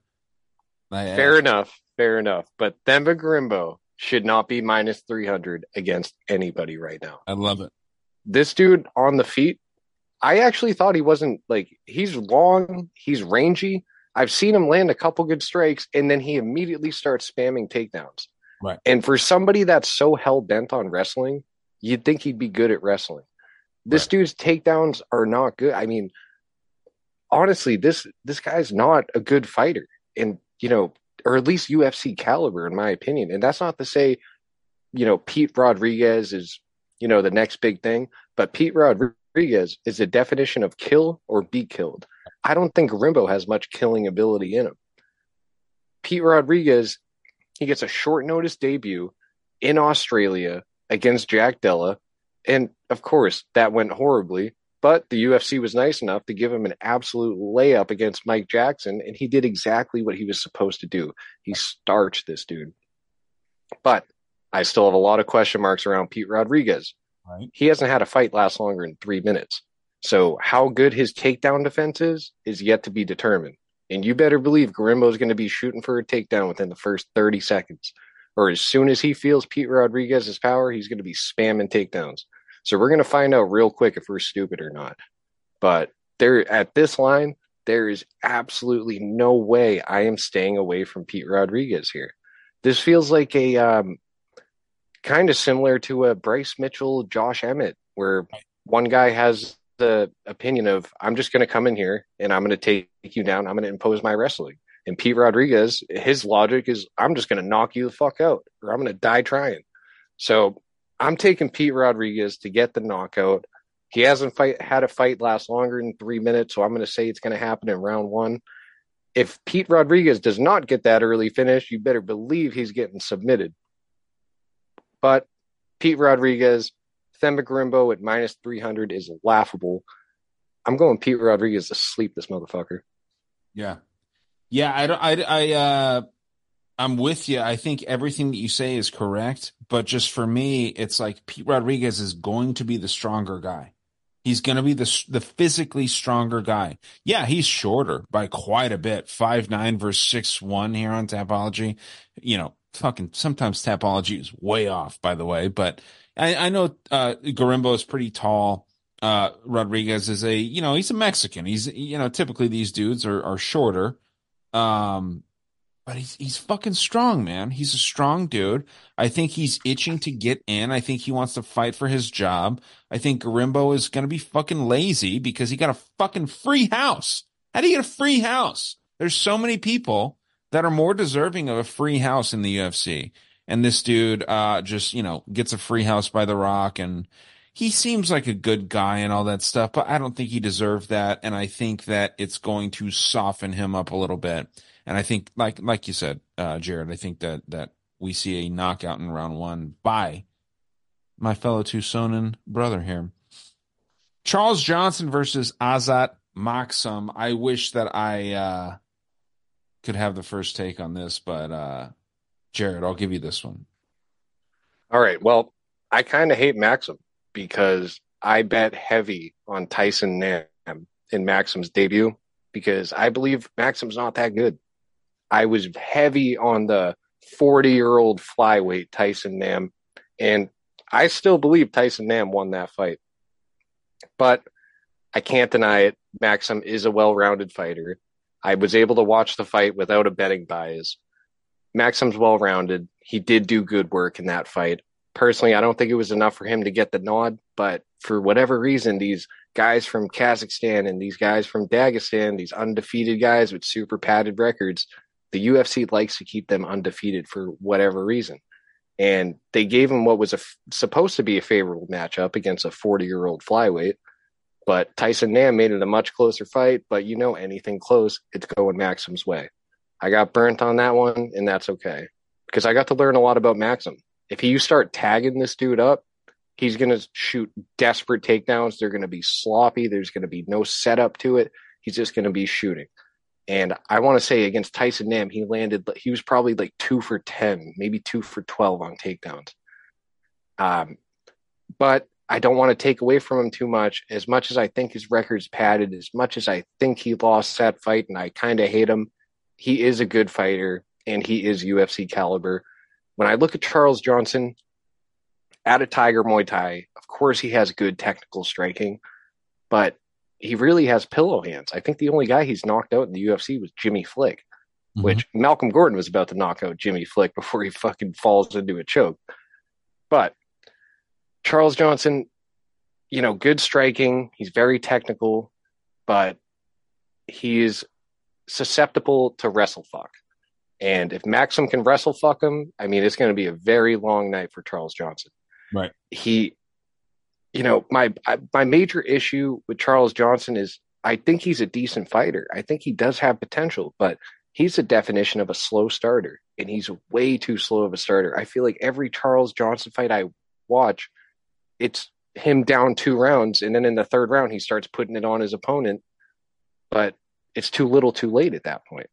fair enough. Fair enough. But Themba Gorimbo should not be minus 300 against anybody right now. I love it. This dude on the feet, I actually thought he wasn't like, he's long, he's rangy. I've seen him land a couple good strikes, and then he immediately starts spamming takedowns. Right. And for somebody that's so hell bent on wrestling, you'd think he'd be good at wrestling. This right. dude's takedowns are not good. I mean, honestly, this this guy's not a good fighter. And you know, or at least UFC caliber, in my opinion. And that's not to say, you know, Pete Rodriguez is, you know, the next big thing, but Pete Rodriguez is the definition of kill or be killed. I don't think Rimbo has much killing ability in him. Pete Rodriguez, he gets a short notice debut in Australia against Jack Della. And of course, that went horribly. But the UFC was nice enough to give him an absolute layup against Mike Jackson, and he did exactly what he was supposed to do. He starched this dude. But I still have a lot of question marks around Pete Rodriguez. Right. He hasn't had a fight last longer than three minutes. So how good his takedown defense is is yet to be determined. And you better believe Gorimbo is going to be shooting for a takedown within the first 30 seconds. Or as soon as he feels Pete Rodriguez's power, he's going to be spamming takedowns. So we're going to find out real quick if we're stupid or not. But there at this line, there is absolutely no way I am staying away from Pete Rodriguez here. This feels like a um, kind of similar to a Bryce Mitchell, Josh Emmett, where one guy has the opinion of I'm just going to come in here and I'm going to take you down. I'm going to impose my wrestling. And Pete Rodriguez, his logic is I'm just going to knock you the fuck out or I'm going to die trying. So I'm taking Pete Rodriguez to get the knockout. He hasn't fight, had a fight last longer than three minutes, so I'm going to say it's going to happen in round one. If Pete Rodriguez does not get that early finish, you better believe he's getting submitted. But Pete Rodriguez, Themba Gorimbo at minus 300 is laughable. I'm going Pete Rodriguez to sleep this motherfucker. Yeah. Yeah, I don't I I uh I'm with you. I think everything that you say is correct, but just for me, it's like Pete Rodriguez is going to be the stronger guy. He's going to be the the physically stronger guy. Yeah, he's shorter by quite a bit. Five nine versus six one here on Tapology. You know, fucking sometimes Tapology is way off, by the way. But I, I know uh, Gorimbo is pretty tall. Uh, Rodriguez is a you know he's a Mexican. He's you know typically these dudes are are shorter. Um, but he's he's fucking strong, man. He's a strong dude. I think he's itching to get in. I think he wants to fight for his job. I think Gorimbo is gonna be fucking lazy because he got a fucking free house. How do you get a free house? There's so many people that are more deserving of a free house in the UFC. And this dude uh just, you know, gets a free house by the rock and he seems like a good guy and all that stuff, but I don't think he deserved that. And I think that it's going to soften him up a little bit. And I think, like like you said, uh, Jared, I think that that we see a knockout in round one by my fellow Tucsonan brother here. Charles Johnson versus Azat Maksum. I wish that I uh, could have the first take on this, but uh, Jared, I'll give you this one. All right. Well, I kind of hate Maksum because I bet heavy on Tyson Nam in Maksum's debut because I believe Maksum's not that good. I was heavy on the 40 year old flyweight Tyson Nam, and I still believe Tyson Nam won that fight. But I can't deny it. Maksum is a well rounded fighter. I was able to watch the fight without a betting bias. Maksum's well rounded. He did do good work in that fight. Personally, I don't think it was enough for him to get the nod, but for whatever reason, these guys from Kazakhstan and these guys from Dagestan, these undefeated guys with super padded records, the UFC likes to keep them undefeated for whatever reason. And they gave him what was a, supposed to be a favorable matchup against a 40 year old flyweight. But Tyson Nam made it a much closer fight. But you know, anything close, it's going Maksum's way. I got burnt on that one, and that's okay because I got to learn a lot about Maksum. If you start tagging this dude up, he's going to shoot desperate takedowns. They're going to be sloppy. There's going to be no setup to it. He's just going to be shooting. And I want to say against Tyson Nam, he landed, he was probably like two for 10, maybe two for 12 on takedowns. Um, but I don't want to take away from him too much. As much as I think his record's padded, as much as I think he lost that fight and I kind of hate him, he is a good fighter and he is UFC caliber. When I look at Charles Johnson at a Tiger Muay Thai, of course he has good technical striking, but he really has pillow hands. I think the only guy he's knocked out in the UFC was Jimmy Flick, mm-hmm. which Malcolm Gordon was about to knock out Jimmy Flick before he fucking falls into a choke. But Charles Johnson, you know, good striking. He's very technical, but he's susceptible to wrestle fuck. And if Maksum can wrestle fuck him, I mean, it's going to be a very long night for Charles Johnson. Right. He, you know, my my major issue with Charles Johnson is I think he's a decent fighter. I think he does have potential, but he's the definition of a slow starter, and he's way too slow of a starter. I feel like every Charles Johnson fight I watch, it's him down two rounds, and then in the third round he starts putting it on his opponent, but it's too little, too late at that point.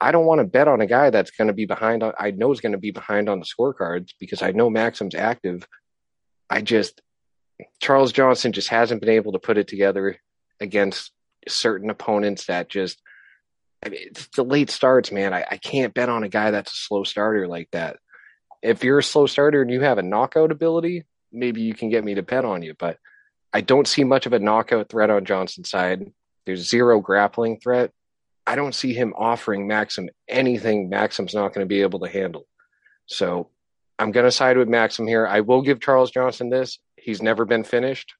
I don't want to bet on a guy that's going to be behind. On, I know is going to be behind on the scorecards because I know Maksum's active. I just Charles Johnson just hasn't been able to put it together against certain opponents that just. I mean, it's the late starts, man. I, I can't bet on a guy that's a slow starter like that. If you're a slow starter and you have a knockout ability, maybe you can get me to bet on you. But I don't see much of a knockout threat on Johnson's side. There's zero grappling threat. I don't see him offering Maksum anything Maksum's not going to be able to handle. So I'm going to side with Maksum here. I will give Charles Johnson this. He's never been finished.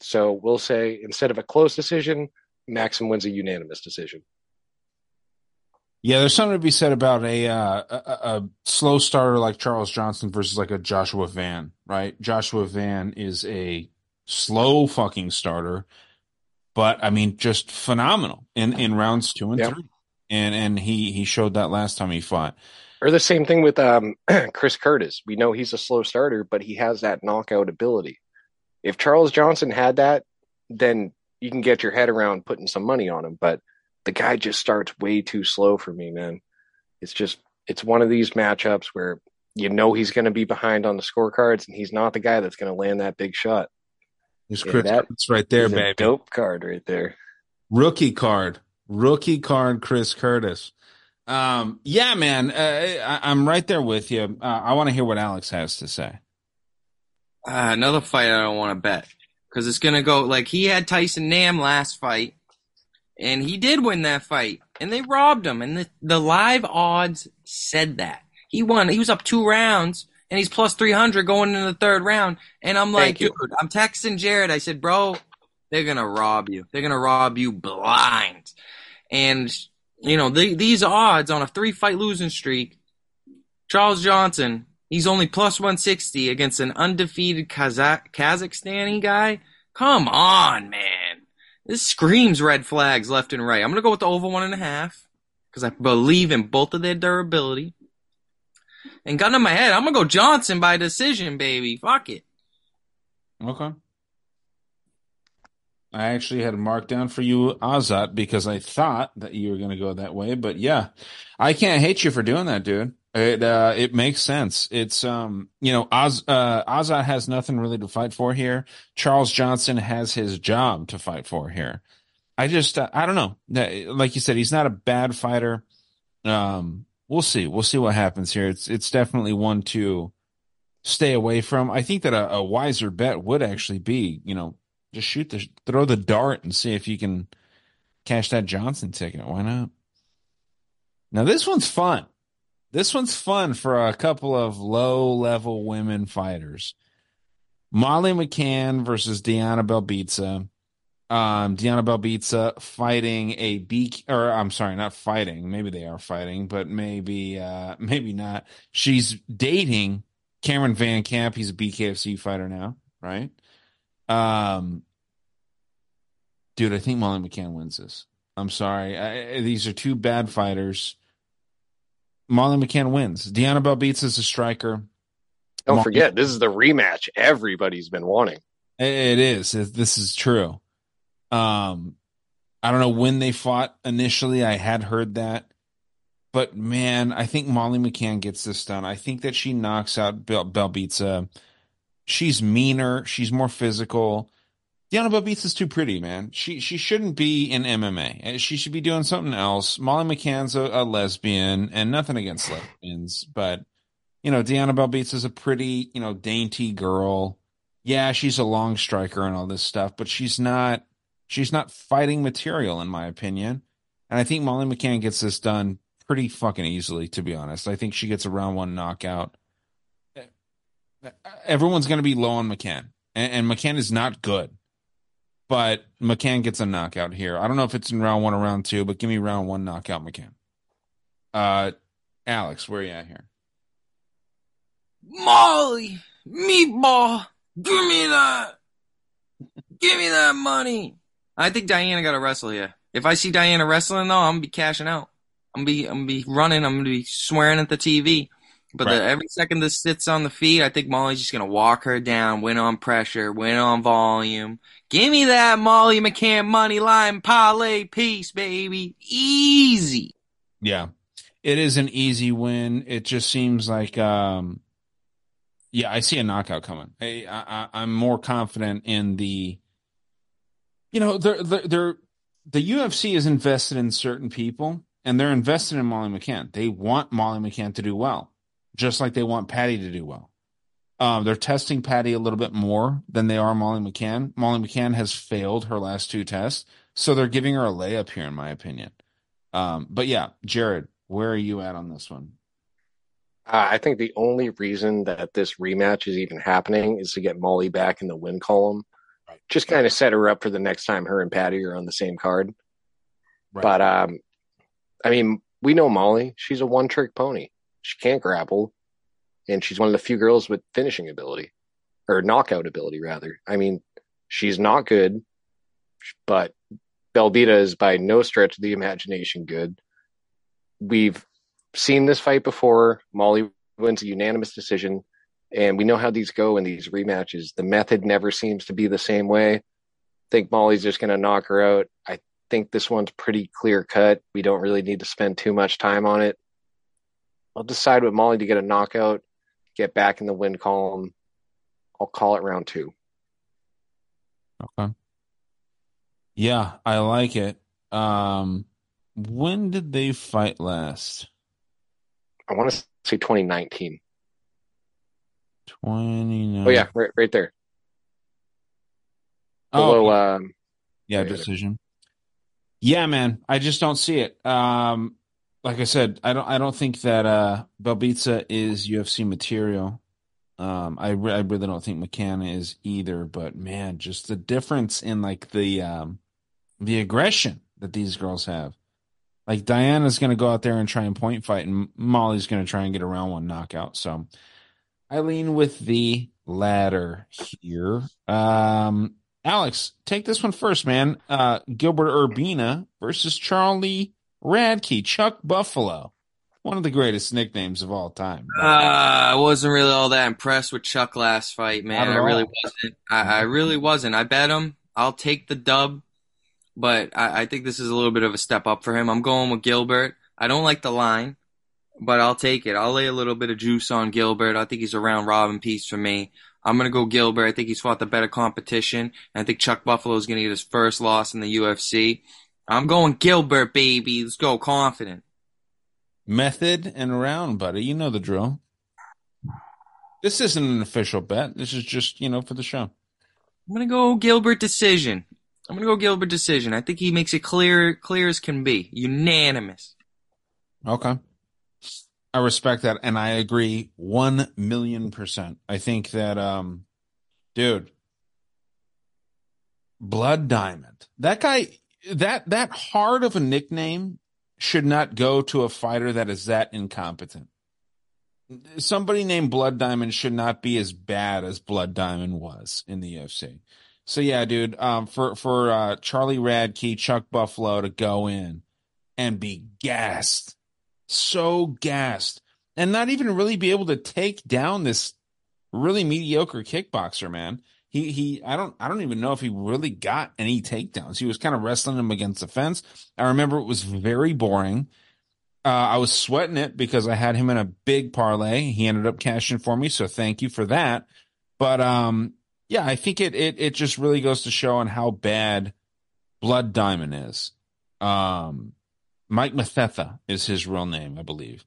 So we'll say instead of a close decision, Maksum wins a unanimous decision. Yeah, there's something to be said about a, uh, a, a slow starter like Charles Johnson versus like a Joshua Van, right? Joshua Van is a slow fucking starter, but I mean, just phenomenal in, in rounds two and three, and and he he showed that last time he fought. Or the same thing with um, [CLEARS THROAT] Chris Curtis. We know he's a slow starter, but he has that knockout ability. If Charles Johnson had that, then you can get your head around putting some money on him. But the guy just starts way too slow for me, man. It's just it's one of these matchups where you know he's going to be behind on the scorecards, and he's not the guy that's going to land that big shot. There's Chris that, right there, baby. dope card right there. Rookie card, rookie card, Chris Curtis. Um, yeah, man, uh, I, am right there with you. Uh, I want to hear what Alex has to say. Uh, another fight I don't want to bet because it's gonna go like he had Tyson Nam last fight, and he did win that fight, and they robbed him, and the the live odds said that he won. He was up two rounds, and he's plus 300 going into the third round. And I'm like, dude, I'm texting Jared. I said, bro, they're going to rob you. They're going to rob you blind. And, you know, the, these odds on a three fight losing streak, Charles Johnson, he's only plus 160 against an undefeated Kazakh, Kazakhstani guy. Come on, man. This screams red flags left and right. I'm going to go with the over one and a half because I believe in both of their durability. And gun in my head, I'm gonna go Johnson by decision, baby. Fuck it. Okay. I actually had marked down for you Azat because I thought that you were going to go that way, but yeah, I can't hate you for doing that, dude. It uh, it makes sense. It's um, you know, Oz uh, Azat has nothing really to fight for here. Charles Johnson has his job to fight for here. I just uh, I don't know. Like you said, he's not a bad fighter. Um, we'll see. We'll see what happens here. It's it's definitely one to stay away from. I think that a, a wiser bet would actually be, you know, just shoot the throw the dart and see if you can cash that Johnson ticket. Why not? Now this one's fun. This one's fun for a couple of low level women fighters. Molly McCann versus Deanna Belbita um, Diana Belbita fighting a B, or I'm sorry, not fighting. Maybe they are fighting, but maybe, uh, [LAUGHS] maybe not. She's dating Cameron Van Camp. He's a BKFC fighter now, right? Um, dude, I think Molly McCann wins this. I'm sorry. I, these are two bad fighters. Molly McCann wins. Diana Belbita is a striker. Don't forget, this is the rematch everybody's been wanting. It is. This is true. Um, I don't know when they fought initially. I had heard that. But man, I think Molly McCann gets this done. I think that she knocks out Bel- Belbita. She's meaner. She's more physical. Diana Belbita's too pretty, man. She she shouldn't be in MMA. She should be doing something else. Molly McCann's a, a lesbian, and nothing against lesbians, but you know, Diana is a pretty, you know, dainty girl. Yeah, she's a long striker and all this stuff, but she's not She's not fighting material, in my opinion. And I think Molly McCann gets this done pretty fucking easily, to be honest. I think she gets a round one knockout. Everyone's to be low on McCann, and, and McCann is not good. But McCann gets a knockout here. I don't know if it's in round one or round two, but give me round one knockout McCann. Uh, Alex, where are you at here? Molly, meatball, give me that. Give me that money. I think Diana got to wrestle here. If I see Diana wrestling though, I'm gonna be cashing out. I'm gonna be I'm gonna be running. I'm gonna be swearing at the TV. But Right. the, every second this sits on the feet, I think Molly's just gonna walk her down, win on pressure, win on volume. Give me that Molly McCann money line parlay piece, baby. Easy. Yeah. It is an easy win. It just seems like um yeah, I see a knockout coming. I, I I'm more confident in the you know, they're, they're, they're the UFC is invested in certain people and they're invested in Molly McCann. They want Molly McCann to do well, just like they want Patty to do well. Um, they're testing Patty a little bit more than they are Molly McCann. Molly McCann has failed her last two tests, so they're giving her a layup here, in my opinion. Um, but yeah, Jared, where are you at on this one? Uh, I think the only reason that this rematch is even happening is to get Molly back in the win column. Right. Just kind of set her up for the next time her and Patty are on the same card. Right. But um, I mean, we know Molly. She's a one trick pony. She can't grapple, and she's one of the few girls with finishing ability or knockout ability, rather. I mean, she's not good, but Belbita is by no stretch of the imagination good. We've seen this fight before. Molly wins a unanimous decision, and we know how these go in these rematches. The method never seems to be the same way. I think Molly's just going to knock her out. I think this one's pretty clear cut. We don't really need to spend too much time on it. I'll decide with Molly to get a knockout, get back in the win column. I'll call it round two. Okay. Yeah, I like it. Um, when did they fight last? I want to say 2019. 29. Oh yeah, right, right there. Oh, um, yeah, yeah. decision. Yeah, man, I just don't see it. Um, like I said, I don't, I don't think that uh, Belbitsa is UFC material. Um, I, re- I really don't think McCann is either. But man, just the difference in like the um, the aggression that these girls have. Like Diana's going to go out there and try and point fight, and Molly's going to try and get a round one knockout. So I lean with the latter here. Um, Alex, take this one first, man. Uh, Gilbert Urbina versus Charlie Radtke, Chuck Buffalo. One of the greatest nicknames of all time. Uh, I wasn't really all that impressed with Chuck last fight, man. I really wasn't. I, I really wasn't. I bet him. I'll take the dub, but I, I think this is a little bit of a step up for him. I'm going with Gilbert. I don't like the line, but I'll take it. I'll lay a little bit of juice on Gilbert. I think he's a round robin piece for me. I'm gonna go Gilbert. I think he's fought the better competition. And I think Chuck Buffalo is gonna get his first loss in the UFC. I'm going Gilbert, baby. Let's go, confident. Method and round, buddy. You know the drill. This isn't an official bet. This is just, you know, for the show. I'm gonna go Gilbert decision. I'm gonna go Gilbert decision. I think he makes it clear, clear as can be, unanimous. Okay. I respect that and I agree 1 million percent. I think that um dude Blood Diamond. That guy that that hard of a nickname should not go to a fighter that is that incompetent. Somebody named Blood Diamond should not be as bad as Blood Diamond was in the UFC. So yeah, dude, um for for uh Charlie Radtke, Chuck Buffalo to go in and be gassed so gassed and not even really be able to take down this really mediocre kickboxer, man. He he I don't I don't even know if he really got any takedowns. He was kind of wrestling him against the fence. I remember it was very boring. Uh, I was sweating it because I had him in a big parlay. He ended up cashing for me, so thank you for that. But um, yeah, I think it it it just really goes to show on how bad Blood Diamond is. Um, Mike Mathetha is his real name, I believe.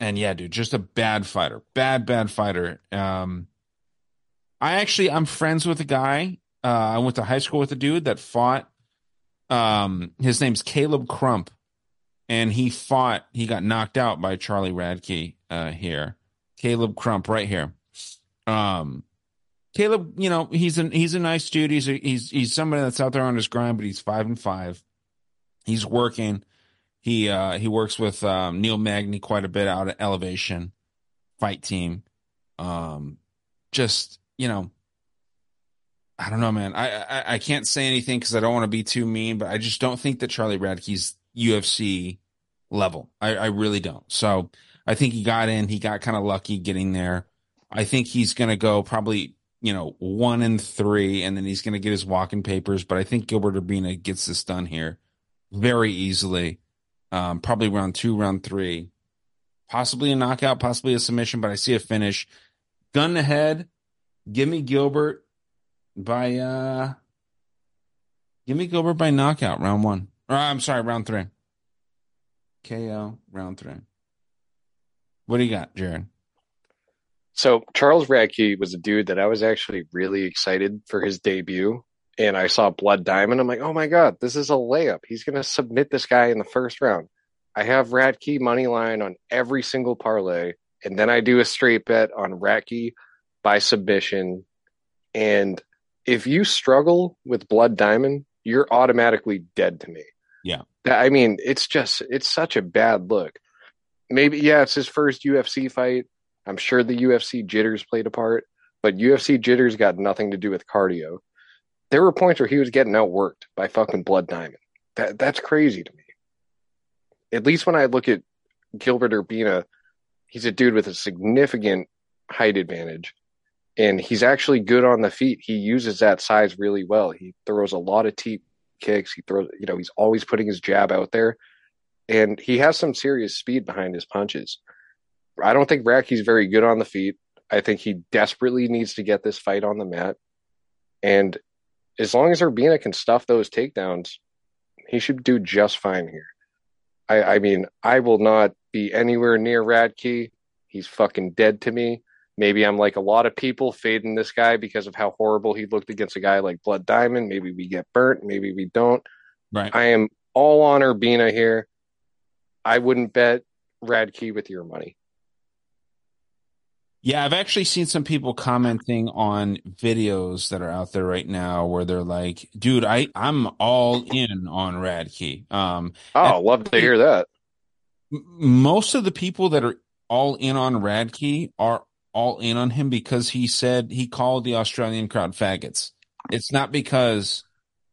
And yeah, dude, just a bad fighter. Bad, bad fighter. Um I actually I'm friends with a guy. Uh I went to high school with a dude that fought um his name's Caleb Crump. And he fought, he got knocked out by Charlie Radtke uh here. Caleb Crump right here. Um Caleb, you know, he's an he's a nice dude. He's a, he's he's somebody that's out there on his grind, but he's five and five. He's working. He uh he works with um Neil Magny quite a bit out at Elevation fight team. Um just, you know, I don't know, man. I I, I can't say anything because I don't want to be too mean, but I just don't think that Charlie Radtke's UFC level. I, I really don't. So I think he got in. He got kind of lucky getting there. I think he's going to go probably, you know, one and three, and then he's going to get his walking papers. But I think Gilbert Urbina gets this done here very easily. Um, probably round two, round three, possibly a knockout, possibly a submission, but I see a finish. Gun ahead. Give me Gilbert by, uh, give me Gilbert by knockout round one. Or I'm sorry, round three. KO round three. What do you got, Jared? So Charles Radtke was a dude that I was actually really excited for his debut. And I saw Blood Diamond. I'm like, oh my God, this is a layup. He's to submit this guy in the first round. I have Radtke money line on every single parlay. And then I do a straight bet on Radtke by submission. And if you struggle with Blood Diamond, you're automatically dead to me. Yeah. I mean, it's just, it's such a bad look. Maybe, yeah, it's his first UFC fight. I'm sure the UFC jitters played a part, but UFC jitters got nothing to do with cardio. There were points where he was getting outworked by fucking Blood Diamond. That that's crazy to me. At least when I look at Gilbert Urbina, he's a dude with a significant height advantage, and he's actually good on the feet. He uses that size really well. He throws a lot of teep kicks. He throws, you know, he's always putting his jab out there, and he has some serious speed behind his punches. I don't think Radtke's very good on the feet. I think he desperately needs to get this fight on the mat. And as long as Urbina can stuff those takedowns, he should do just fine here. I, I mean, I will not be anywhere near Radtke. He's fucking dead to me. Maybe I'm like a lot of people fading this guy because of how horrible he looked against a guy like Blood Diamond. Maybe we get burnt. Maybe we don't. Right. I am all on Urbina here. I wouldn't bet Radtke with your money. Yeah, I've actually seen some people commenting on videos that are out there right now where they're like, "Dude, I I'm all in on Radtke." Um, oh, love to hear that. Most of the people that are all in on Radtke are all in on him because he said he called the Australian crowd faggots. It's not because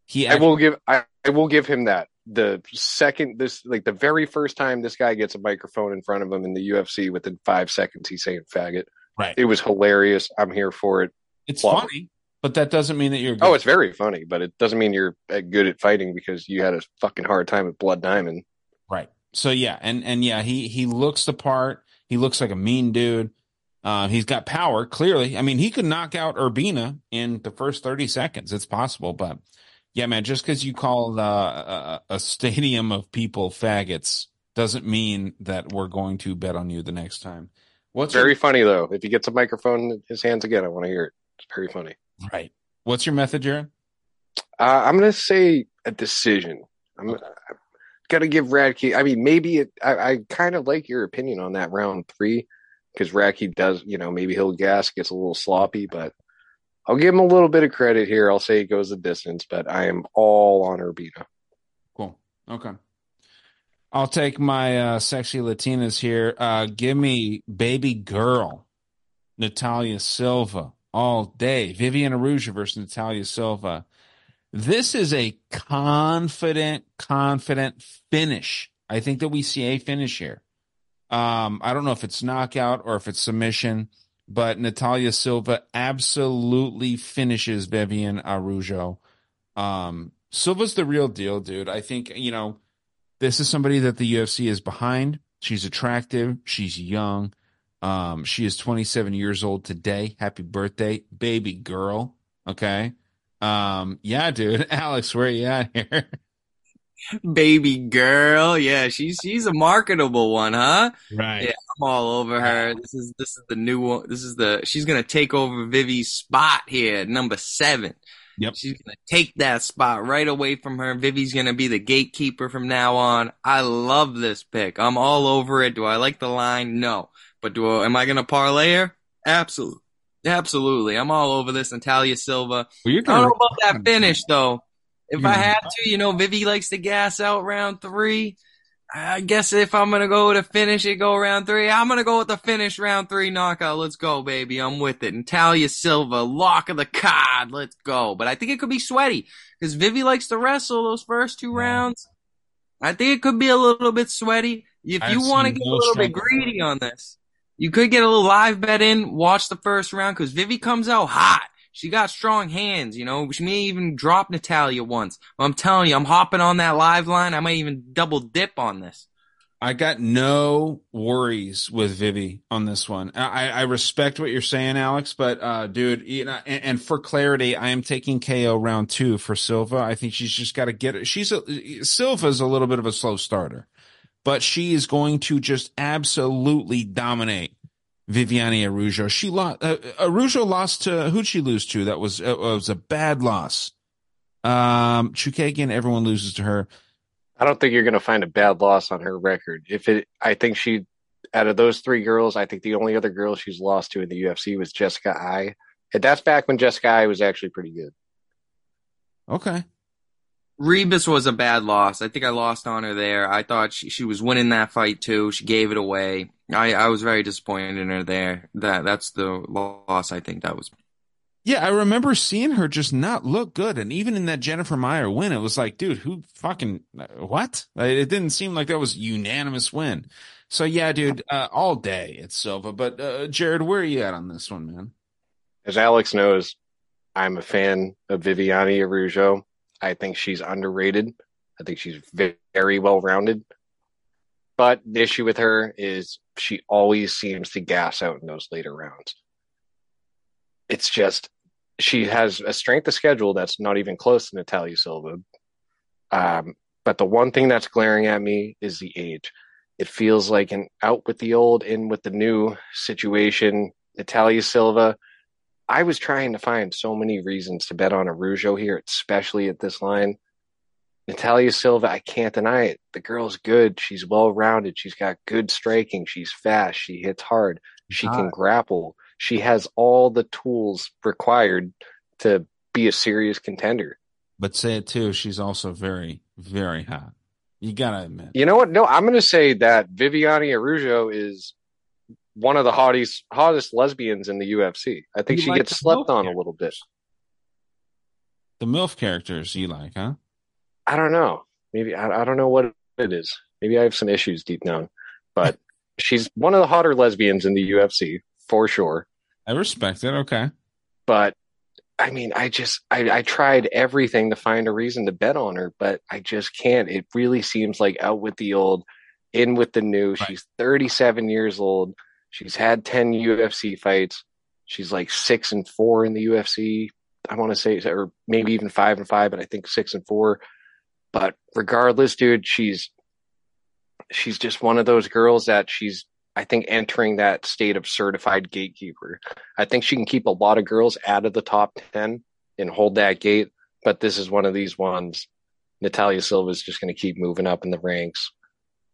he. Actually- I will give I, I will give him that. The second this like the very first time this guy gets a microphone in front of him in the UFC, within five seconds he's saying faggot. Right. It was hilarious. I'm here for it. It's Love funny, it. but that doesn't mean that you're. Oh, good. Oh, it's very funny, but it doesn't mean you're good at fighting because you had a fucking hard time with Blood Diamond. Right. So yeah, and and yeah, he he looks the part. He looks like a mean dude. Uh, he's got power, clearly. I mean, he could knock out Urbina in the first 30 seconds. It's possible, but yeah, man, just because you call uh, a, a stadium of people faggots doesn't mean that we're going to bet on you the next time. What's very your... funny though? If he gets a microphone in his hands again, I want to hear it. It's very funny. Right. What's your method, Jared? Uh, I'm going to say a decision. I'm, okay. I'm going to give Radtke. I mean, maybe it. I, I kind of like your opinion on that round three because Radtke does, you know, maybe he'll gas, gets a little sloppy, but I'll give him a little bit of credit here. I'll say he goes the distance, but I am all on Urbina. Cool. Okay. I'll take my uh, sexy Latinas here. Uh, give me baby girl, Natalia Silva all day. Vivian Araujo versus Natalia Silva. This is a confident, confident finish. I think that we see a finish here. Um, I don't know if it's knockout or if it's submission, but Natalia Silva absolutely finishes Vivian Araujo. Um, Silva's the real deal, dude. I think, you know, this is somebody that the UFC is behind. She's attractive. She's young. Um, she is 27 years old today. Happy birthday, baby girl. Okay. Um, yeah, dude. [LAUGHS] Alex, where are you at here? Baby girl. Yeah, she's she's a marketable one, huh? Right. Yeah, I'm all over her. This is this is the new one. This is the she's gonna take over Vivi's spot here, number seven. Yep. She's gonna take that spot right away from her. Vivi's gonna be the gatekeeper from now on. I love this pick. I'm all over it. Do I like the line? No. But do I, am I gonna parlay her? Absolutely. Absolutely. I'm all over this. Natalia Silva. Well, I don't know about that [LAUGHS] finish though. If I had to, you know, Vivi likes to gas out round three. I guess if I'm gonna go to finish it, go round three. I'm gonna go with the finish round three knockout. Let's go, baby. I'm with it. Natalia Silva, lock of the card. Let's go. But I think it could be sweaty because Vivi likes to wrestle those first two rounds. I think it could be a little bit sweaty. If I've you want to get a little bit greedy on this, you could get a little live bet in, watch the first round, because Vivi comes out hot. She got strong hands, you know. She may even drop Natalia once. I'm telling you, I'm hopping on that live line. I might even double dip on this. I got no worries with Vivi on this one. I, I respect what you're saying, Alex, but uh, dude, you know, and, and for clarity, I am taking KO round two for Silva. I think she's just got to get it. She's a Silva's a little bit of a slow starter, but she is going to just absolutely dominate Viviane Araujo. She lost. Uh, Araujo lost to who'd she lose to? That was it was a bad loss. Um, Chookagian, everyone loses to her. I don't think you're going to find a bad loss on her record. If it, I think she, out of those three girls, I think the only other girl she's lost to in the UFC was Jessica Eye. And that's back when Jessica Eye was actually pretty good. Okay. Ribas was a bad loss. I think I lost on her there. I thought she, she was winning that fight too. She gave it away. I, I was very disappointed in her there. That that's the loss I think that was. Yeah, I remember seeing her just not look good, and even in that Jennifer Maia win, it was like, dude, who fucking what? It didn't seem like that was unanimous win. So yeah, dude, uh, all day it's Silva. But uh, Jared, where are you at on this one, man? As Alex knows, I'm a fan of Viviane Araujo. I think she's underrated. I think she's very well rounded. But the issue with her is she always seems to gas out in those later rounds. It's just she has a strength of schedule that's not even close to Natalia Silva. Um, but the one thing that's glaring at me is the age. It feels like an out with the old, in with the new situation. Natalia Silva. I was trying to find so many reasons to bet on Araujo here, especially at this line. Natalia Silva, I can't deny it. The girl's good. She's well rounded. She's got good striking. She's fast. She hits hard. She can grapple. She has all the tools required to be a serious contender. But say it too. She's also very, very hot. You gotta admit. You know what? No, I'm going to say that Viviane Araujo is one of the hottest, hottest lesbians in the UFC. I think You she like gets slept on a little bit. The MILF characters you like, huh? I don't know. Maybe I, I don't know what it is. Maybe I have some issues deep down, but [LAUGHS] she's one of the hotter lesbians in the UFC for sure. I respect it. Okay. But I mean, I just I, I tried everything to find a reason to bet on her, but I just can't. It really seems like out with the old, in with the new. Right. She's 37 years old. She's had 10 UFC fights. She's like six and four in the UFC. I want to say, or maybe even five and five, but I think six and four. But regardless, dude, she's she's just one of those girls that she's I think entering that state of certified gatekeeper. I think she can keep a lot of girls out of the top 10 and hold that gate. But this is one of these ones. Natalia Silva is just going to keep moving up in the ranks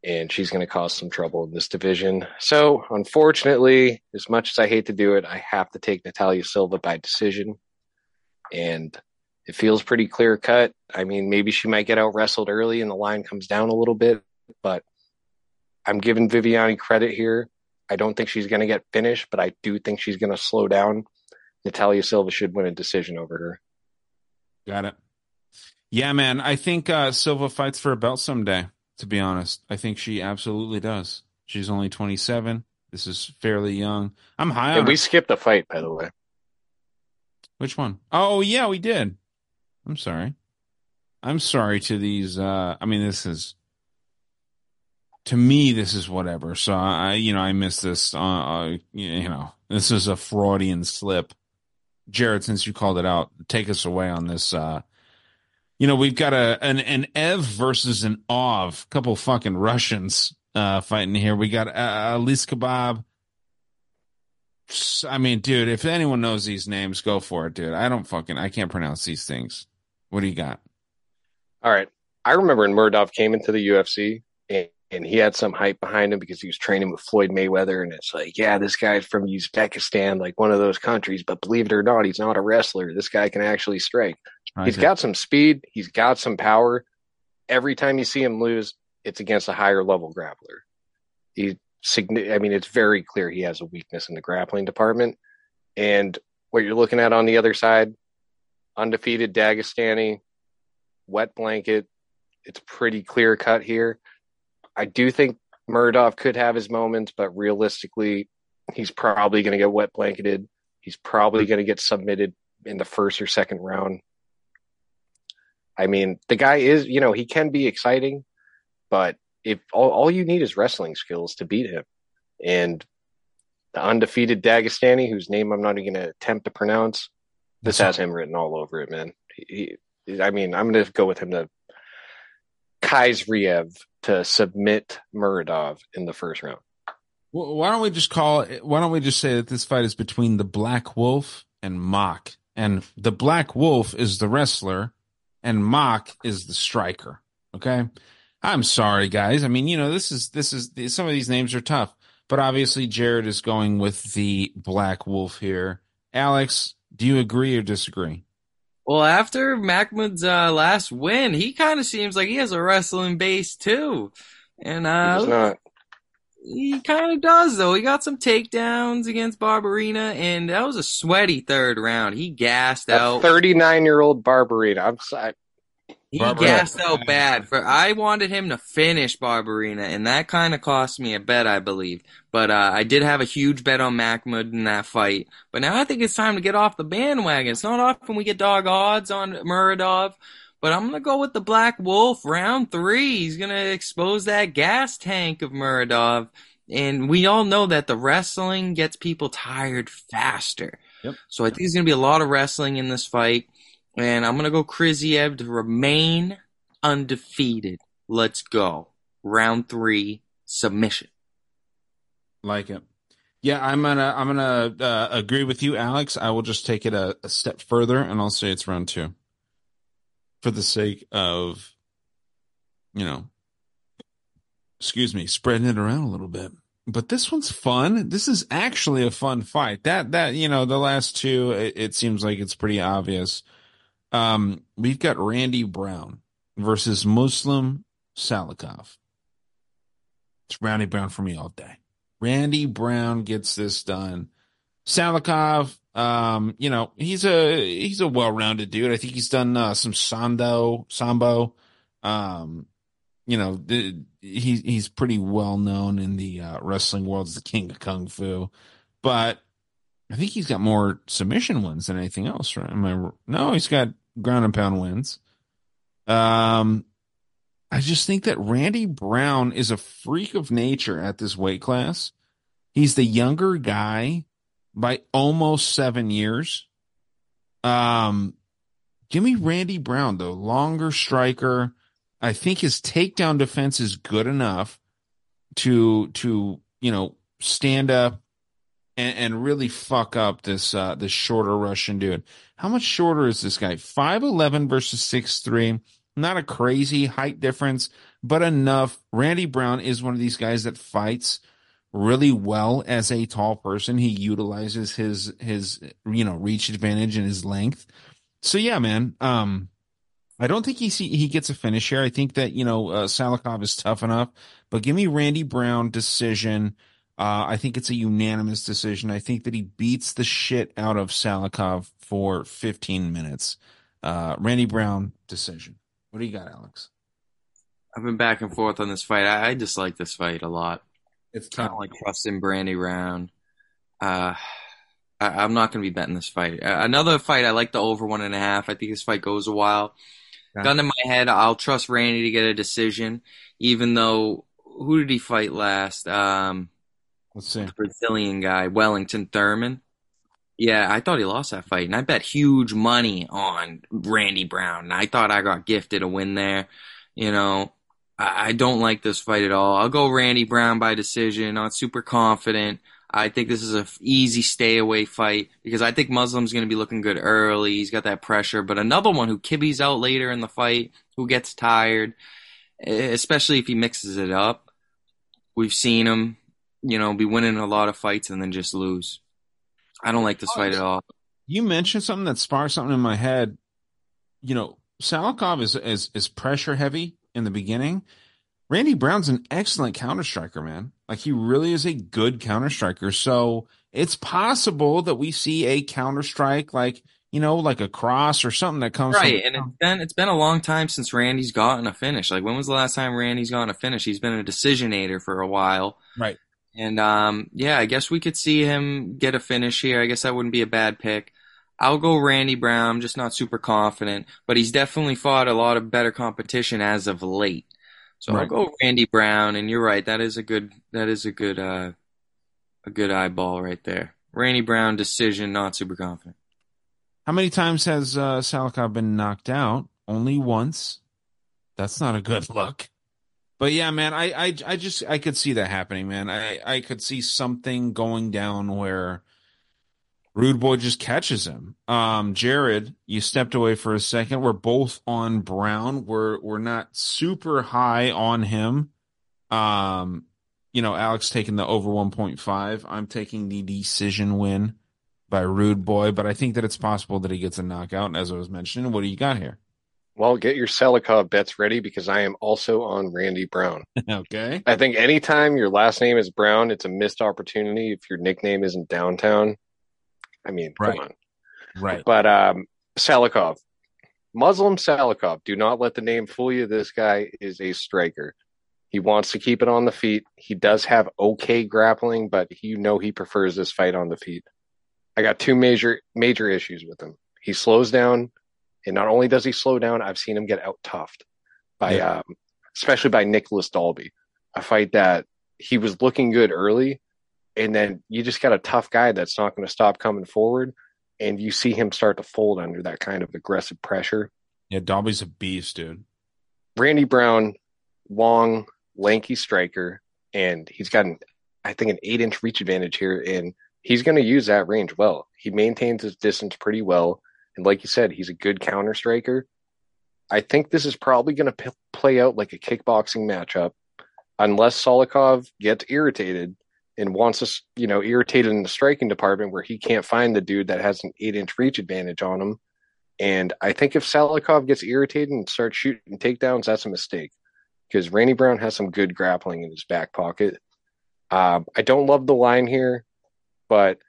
and she's going to cause some trouble in this division. So, unfortunately, as much as I hate to do it, I have to take Natalia Silva by decision. And it feels pretty clear cut. I mean, maybe she might get out wrestled early and the line comes down a little bit, but I'm giving Viviani credit here. I don't think she's going to get finished, but I do think she's going to slow down. Natalia Silva should win a decision over her. Got it. Yeah, man. I think uh, Silva fights for a belt someday. To be honest, I think she absolutely does. She's only 27. This is fairly young. I'm high on we her. skipped a fight, by the way. Which one? Oh, yeah, we did. I'm sorry. I'm sorry to these. Uh, I mean, this is to me, this is whatever. So I, you know, I missed this. Uh, uh, you know, this is a Freudian slip. Jared, since you called it out, take us away on this. Uh, you know, we've got a an an Ev versus an Ov, couple fucking Russians uh, fighting here. We got uh, Alice Kebab. I mean, dude, if anyone knows these names, go for it, dude. I don't fucking, I can't pronounce these things. What do you got? All right. I remember when Murdoch came into the UFC and, and he had some hype behind him because he was training with Floyd Mayweather. And it's like, yeah, this guy's from Uzbekistan, like one of those countries. But believe it or not, he's not a wrestler. This guy can actually strike. He's Okay. got some speed. He's got some power. Every time you see him lose, it's against a higher level grappler. He, I mean, it's very clear he has a weakness in the grappling department. And what you're looking at on the other side, undefeated Dagestani, wet blanket, it's pretty clear cut here. I do think Muradov could have his moments, but realistically, he's probably going to get wet blanketed. He's probably hmm. going to get submitted in the first or second round. I mean, the guy is, you know, he can be exciting, but if all, all you need is wrestling skills to beat him. And the undefeated Dagestani, whose name I'm not even going to attempt to pronounce, this has him written all over it, man. He, I mean, I'm going to go with him to Khaizriev to submit Muradov in the first round. Well, why don't we just call it? Why don't we just say that this fight is between the Black Wolf and Mock, and the Black Wolf is the wrestler, and Mock is the striker. Okay, I'm sorry, guys. I mean, you know, this is this is some of these names are tough, but obviously Jared is going with the Black Wolf here. Alex, do you agree or disagree? Well, after Makhmud's uh, last win, he kind of seems like he has a wrestling base too, and uh, he kind of does though. He got some takedowns against Barberena, and that was a sweaty third round. He gassed a out. Thirty-nine-year-old Barberena. I'm sorry. He Barberena. gassed out bad. For I wanted him to finish Barberena, and that kind of cost me a bet, I believe. But uh, I did have a huge bet on Makhmud in that fight. But now I think it's time to get off the bandwagon. It's not often we get dog odds on Muradov. But I'm gonna go with the Black Wolf round three. He's gonna expose that gas tank of Muradov, and we all know that the wrestling gets people tired faster. Yep. So I think there's gonna be a lot of wrestling in this fight. And I'm going to go Kriziev to remain undefeated. Let's go. Round three, submission. Like it. Yeah, I'm gonna I'm gonna uh, agree with you, Alex. I will just take it a, a, step further, and I'll say it's round two, for the sake of, you know, excuse me, spreading it around a little bit. But this one's fun. This is actually a fun fight. That that you know, the last two, it, it seems like it's pretty obvious. Um, we've got Randy Brown versus Muslim Salikhov. It's Randy Brown for me all day. Randy Brown gets this done. Salikhov, um, you know, he's a he's a well-rounded dude. I think he's done uh, some sando sambo. Um, you know, the, he's he's pretty well known in the uh, wrestling world as the king of kung fu. But I think he's got more submission wins than anything else, right? Am I? No, he's got ground and pound wins. Um, I just think that Randy Brown is a freak of nature at this weight class. He's the younger guy by almost seven years. Um, give me Randy Brown, the longer striker. I think his takedown defense is good enough to to you know stand up and, and really fuck up this uh this shorter Russian dude. How much shorter is this guy? Five eleven versus six three. Not a crazy height difference, but enough. Randy Brown is one of these guys that fights really well as a tall person. He utilizes his his you know reach advantage and his length. So yeah, man. Um, I don't think he see, he gets a finish here. I think that you know uh, Salikhov is tough enough, but give me Randy Brown decision. Uh, I think it's a unanimous decision. I think that he beats the shit out of Salikhov for 15 minutes. Uh, Randy Brown decision. What do you got, Alex? I've been back and forth on this fight. I, I dislike this fight a lot. It's kind of like trusting Brandy Brown. Uh, I, am not going to be betting this fight. Uh, another fight, I like the over one and a half. I think this fight goes a while. Yeah. Gun in my head, I'll trust Randy to get a decision, even though who did he fight last? Um, Let's see. The Brazilian guy, Wellington Turman. Yeah, I thought he lost that fight, and I bet huge money on Randy Brown. And I thought I got gifted a win there. You know, I, I don't like this fight at all. I'll go Randy Brown by decision. Not super confident. I think this is a easy stay away fight because I think Muslim's going to be looking good early. He's got that pressure, but another one who kibbies out later in the fight, who gets tired, especially if he mixes it up. We've seen him you know, be winning a lot of fights and then just lose. I don't like this oh, fight at all. You mentioned something that sparked something in my head. You know, Salikhov is, is is pressure heavy in the beginning. Randy Brown's an excellent counter striker, man. Like he really is a good counter striker. So it's possible that we see a counter strike like, you know, like a cross or something that comes Right, from, and it's been it's been a long time since Randy's gotten a finish. Like when was the last time Randy's gotten a finish? He's been a decisionator for a while. Right. And um yeah, I guess we could see him get a finish here. I guess that wouldn't be a bad pick. I'll go Randy Brown. I'm just not super confident, but he's definitely fought a lot of better competition as of late. So I'll go Randy Brown, and you're right. That is a good. That is a good. Uh, a good eyeball right there. Randy Brown decision. Not super confident. How many times has uh, Salikhov been knocked out? Only once. That's not a good look. But yeah, man, I, I, I just I could see that happening, man. I, I could see something going down where Rude Boy just catches him. Um, Jared, you stepped away for a second. We're both on Brown. We're we're not super high on him. Um, you know, Alex taking the over 1.5. I'm taking the decision win by Rude Boy, but I think that it's possible that he gets a knockout. And as I was mentioning, what do you got here? Well, get your Salikhov bets ready because I am also on Randy Brown. [LAUGHS] okay. I think anytime your last name is Brown, it's a missed opportunity if your nickname isn't downtown. I mean, Right. come on. Right. But um, Salikhov, Muslim Salikhov, do not let the name fool you. This guy is a striker. He wants to keep it on the feet. He does have okay grappling, but you know he prefers this fight on the feet. I got two major major issues with him. He slows down, and not only does he slow down, I've seen him get out toughed by, Yeah. um, especially by Nicholas Dalby. A fight that he was looking good early, and then you just got a tough guy that's not going to stop coming forward, and you see him start to fold under that kind of aggressive pressure. Yeah, Dalby's a beast, dude. Randy Brown, long, lanky striker, and he's got an, I think, an eight inch reach advantage here, and he's going to use that range well. He maintains his distance pretty well, and like you said, he's a good counter striker. I think this is probably going to p- play out like a kickboxing matchup, unless Salikhov gets irritated and wants us, you know, irritated in the striking department where he can't find the dude that has an eight inch reach advantage on him. And I think if Salikhov gets irritated and starts shooting takedowns, that's a mistake because Randy Brown has some good grappling in his back pocket. Um, I don't love the line here, but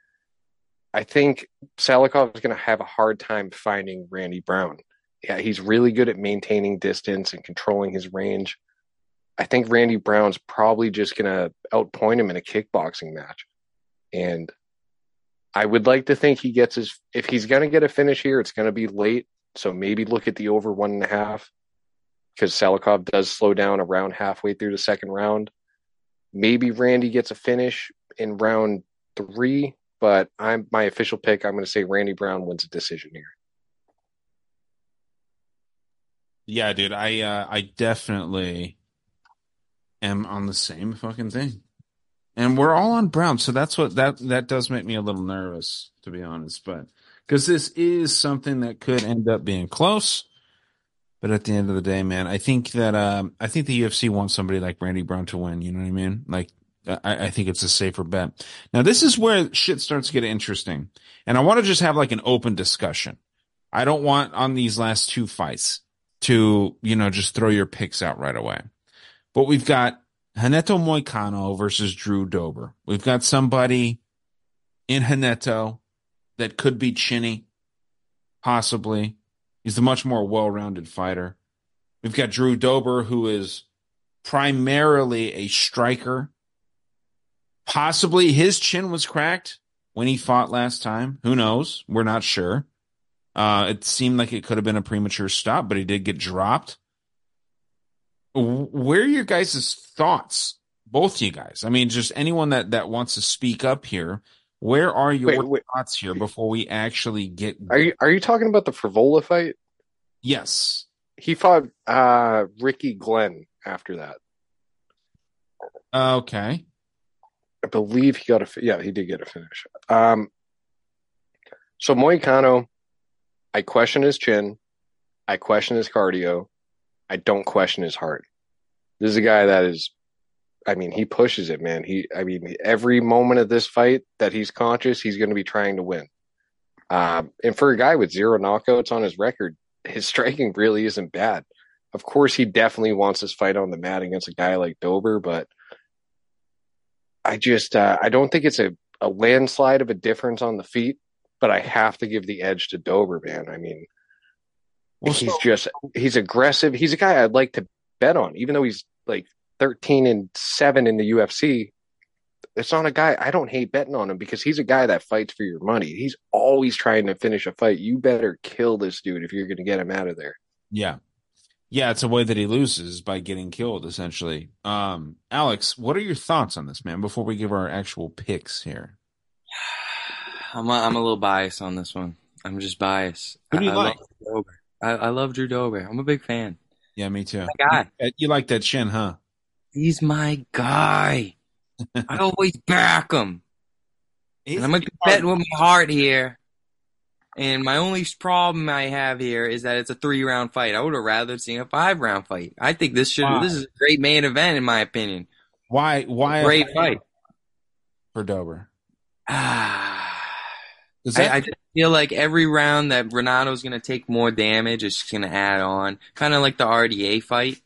I think Salikhov is going to have a hard time finding Randy Brown. Yeah, he's really good at maintaining distance and controlling his range. I think Randy Brown's probably just going to outpoint him in a kickboxing match. And I would like to think he gets his, if he's going to get a finish here, it's going to be late. So maybe look at the over one and a half because Salikhov does slow down around halfway through the second round. Maybe Randy gets a finish in round three, but I'm my official pick. I'm going to say Randy Brown wins a decision here. Yeah, dude, I uh, I definitely am on the same fucking thing. And we're all on Brown, so that's what that that does make me a little nervous, to be honest. But because this is something that could end up being close. But at the end of the day, man, I think that um, I think the UFC wants somebody like Randy Brown to win. You know what I mean? Like, I, I think it's a safer bet. Now, this is where shit starts to get interesting, and I want to just have like an open discussion. I don't want on these last two fights to you know just throw your picks out right away. But we've got Renato Moicano versus Drew Dober. We've got somebody in Renato that could be chinny, possibly. He's a much more well-rounded fighter. We've got Drew Dober, who is primarily a striker. Possibly his chin was cracked when he fought last time. Who knows? We're not sure. Uh, it seemed like it could have been a premature stop, but he did get dropped. Where are your guys' thoughts? Both you guys. I mean, just anyone that that wants to speak up here. Where are your Wait, wait. thoughts here before we actually get? Are you are you talking about the Frevola fight? Yes. He fought uh, Ricky Glenn after that. Okay. I believe he got a yeah he did get a finish. Um, so Moicano, I question his chin, I question his cardio, I don't question his heart. This is a guy that is, I mean, he pushes it, man. He, I mean, every moment of this fight that he's conscious, he's going to be trying to win. Um, and for a guy with zero knockouts on his record, his striking really isn't bad. Of course, he definitely wants this fight on the mat against a guy like Dober, but I just uh, I don't think it's a, a landslide of a difference on the feet. but I have to give the edge to Dober, man. I mean, Well, he's so- just he's aggressive. He's a guy I'd like to bet on, even though he's like 13 and 7 in the UFC. It's not a guy I don't hate betting on him because he's a guy that fights for your money. He's always trying to finish a fight. You better kill this dude if you're going to get him out of there. Yeah. Yeah, it's a way that he loses by getting killed, essentially. Um, Alex, what are your thoughts on this, man, before we give our actual picks here? I'm a, I'm a little biased on this one. I'm just biased. Who do you I, like? I love Drew Dober. I, I love Drew Dober. I'm a big fan. Yeah, me too. My guy. You, like that chin, huh? He's my guy. [LAUGHS] I always back him. And I'm gonna bet with my heart here. And my only problem I have here is that it's a three round fight. I would have rather seen a five round fight. I think this should Wow. this is a great main event in my opinion. Why? Why? a Great fight. for Dober. Ah. [SIGHS] Is I, I just feel like every round that Renato's going to take more damage, it's going to add on, kind of like the RDA fight.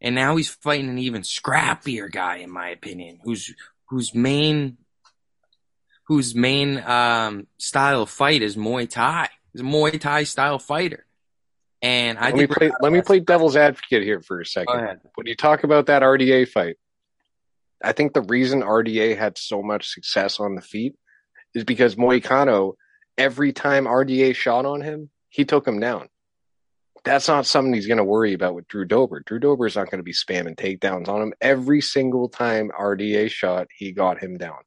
And now he's fighting an even scrappier guy, in my opinion, whose whose main whose main um, style of fight is Muay Thai. He's a Muay Thai style fighter, and I let me play let me play devil's advocate here for a Go second. ahead. When you talk about that RDA fight, I think the reason RDA had so much success on the feet is because Moicano, every time RDA shot on him, he took him down. That's not something he's going to worry about with Drew Dober. Drew Dober is not going to be spamming takedowns on him. Every single time RDA shot, he got him down.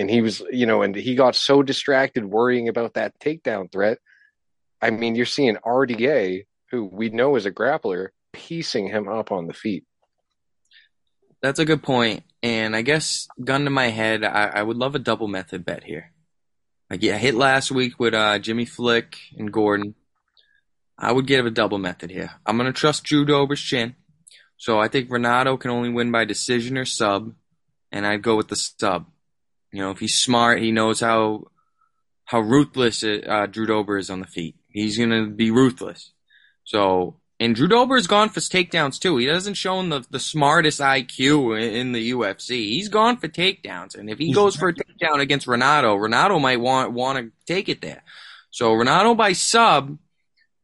And he was, you know, and he got so distracted worrying about that takedown threat. I mean, you're seeing RDA, who we know is a grappler, piecing him up on the feet. That's a good point. And I guess, gun to my head, I, I would love a double method bet here. Like, yeah, hit last week with uh, Jimmy Flick and Gordon. I would give a double method here. I'm going to trust Drew Dober's chin. So I think Renato can only win by decision or sub. And I'd go with the sub. You know, if he's smart, he knows how how ruthless uh, Drew Dober is on the feet. He's going to be ruthless. So, and Drew Dober has gone for takedowns too. He doesn't show the, the smartest IQ in, in the UFC. He's gone for takedowns. And if he goes for a takedown against Renato, Renato might want, want to take it there. So Renato by sub,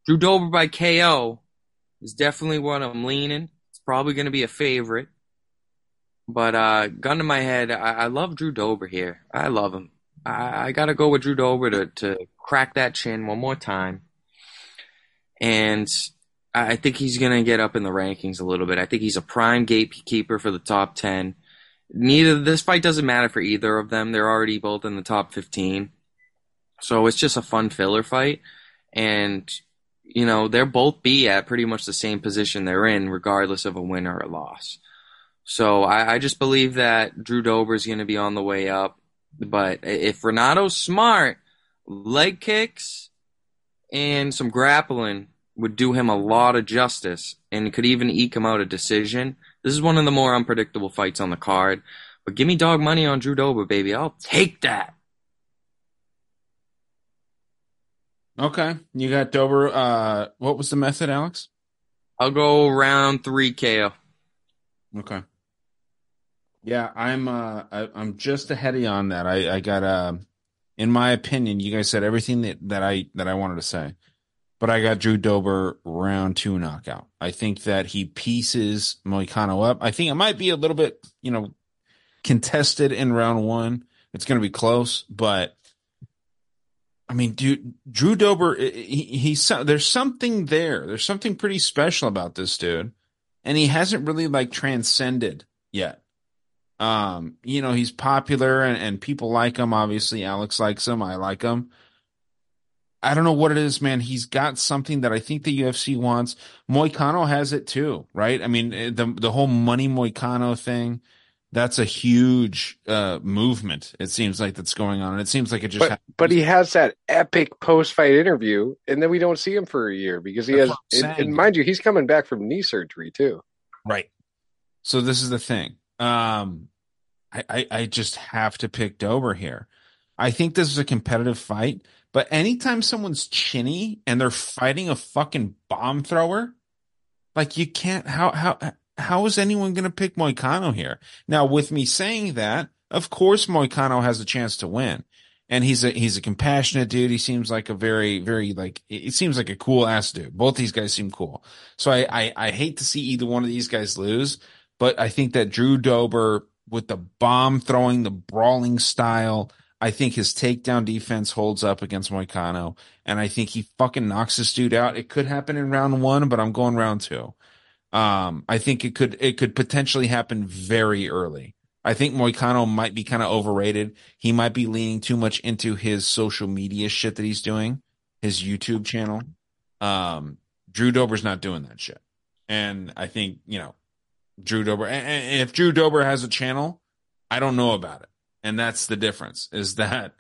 Drew Dober by KO is definitely what I'm leaning. It's probably going to be a favorite. But, uh, gun to my head, I, I love Drew Dober here. I love him. I, I got to go with Drew Dober to, to crack that chin one more time. And I I think he's going to get up in the rankings a little bit. I think he's a prime gatekeeper for the top 10. Neither this fight doesn't matter for either of them. They're already both in the top 15. So it's just a fun filler fight. And, you know, they'll both be at pretty much the same position they're in, regardless of a win or a loss. So I, I just believe that Drew Dober is going to be on the way up. But if Renato's smart, leg kicks and some grappling would do him a lot of justice and could even eke him out a decision. This is one of the more unpredictable fights on the card. But give me dog money on Drew Dober, baby. I'll take that. okay? You got Dober. Uh, what was the method, Alex? I'll go round three KO. Okay. Yeah, I'm. Uh, I, I'm just ahead of you on that. I, I got. Uh, in my opinion, you guys said everything that, that I that I wanted to say, but I got Drew Dober round two knockout. I think that he pieces Moicano up. I think it might be a little bit, you know, contested in round one. It's going to be close, but I mean, dude, Drew Dober, he, he's there's something there. There's something pretty special about this dude, and he hasn't really like transcended yet. Um, you know, he's popular and, and people like him. Obviously, Alex likes him. I like him. I don't know what it is, man. He's got something that I think the UFC wants. Moicano has it too, right? I mean, eh, the the whole money Moicano thing, that's a huge uh movement. It seems like that's going on. And it seems like it just But happened. but he has that epic post fight interview, and then we don't see him for a year because he That's has. And, and mind you, he's coming back from knee surgery too. Right. So this is the thing. Um, I, I, I just have to pick Dober here. I think this is a competitive fight, but anytime someone's chinny and they're fighting a fucking bomb thrower, like you can't, how, how, how is anyone going to pick Moicano here? Now, with me saying that, of course, Moicano has a chance to win. and he's a he's a compassionate dude. He seems like a very very like it seems like a cool ass dude. Both these guys seem cool. So I I, I hate to see either one of these guys lose, but I think that Drew Dober with the bomb throwing, the brawling style. I think his takedown defense holds up against Moicano, and I think he fucking knocks this dude out. It could happen in round one, but I'm going round two. Um, I think it could it could potentially happen very early. I think Moicano might be kind of overrated. He might be leaning too much into his social media shit that he's doing, his YouTube channel. Um, Drew Dober's not doing that shit, and I think you know Drew Dober. And if Drew Dober has a channel, I don't know about it, and that's the difference. Is that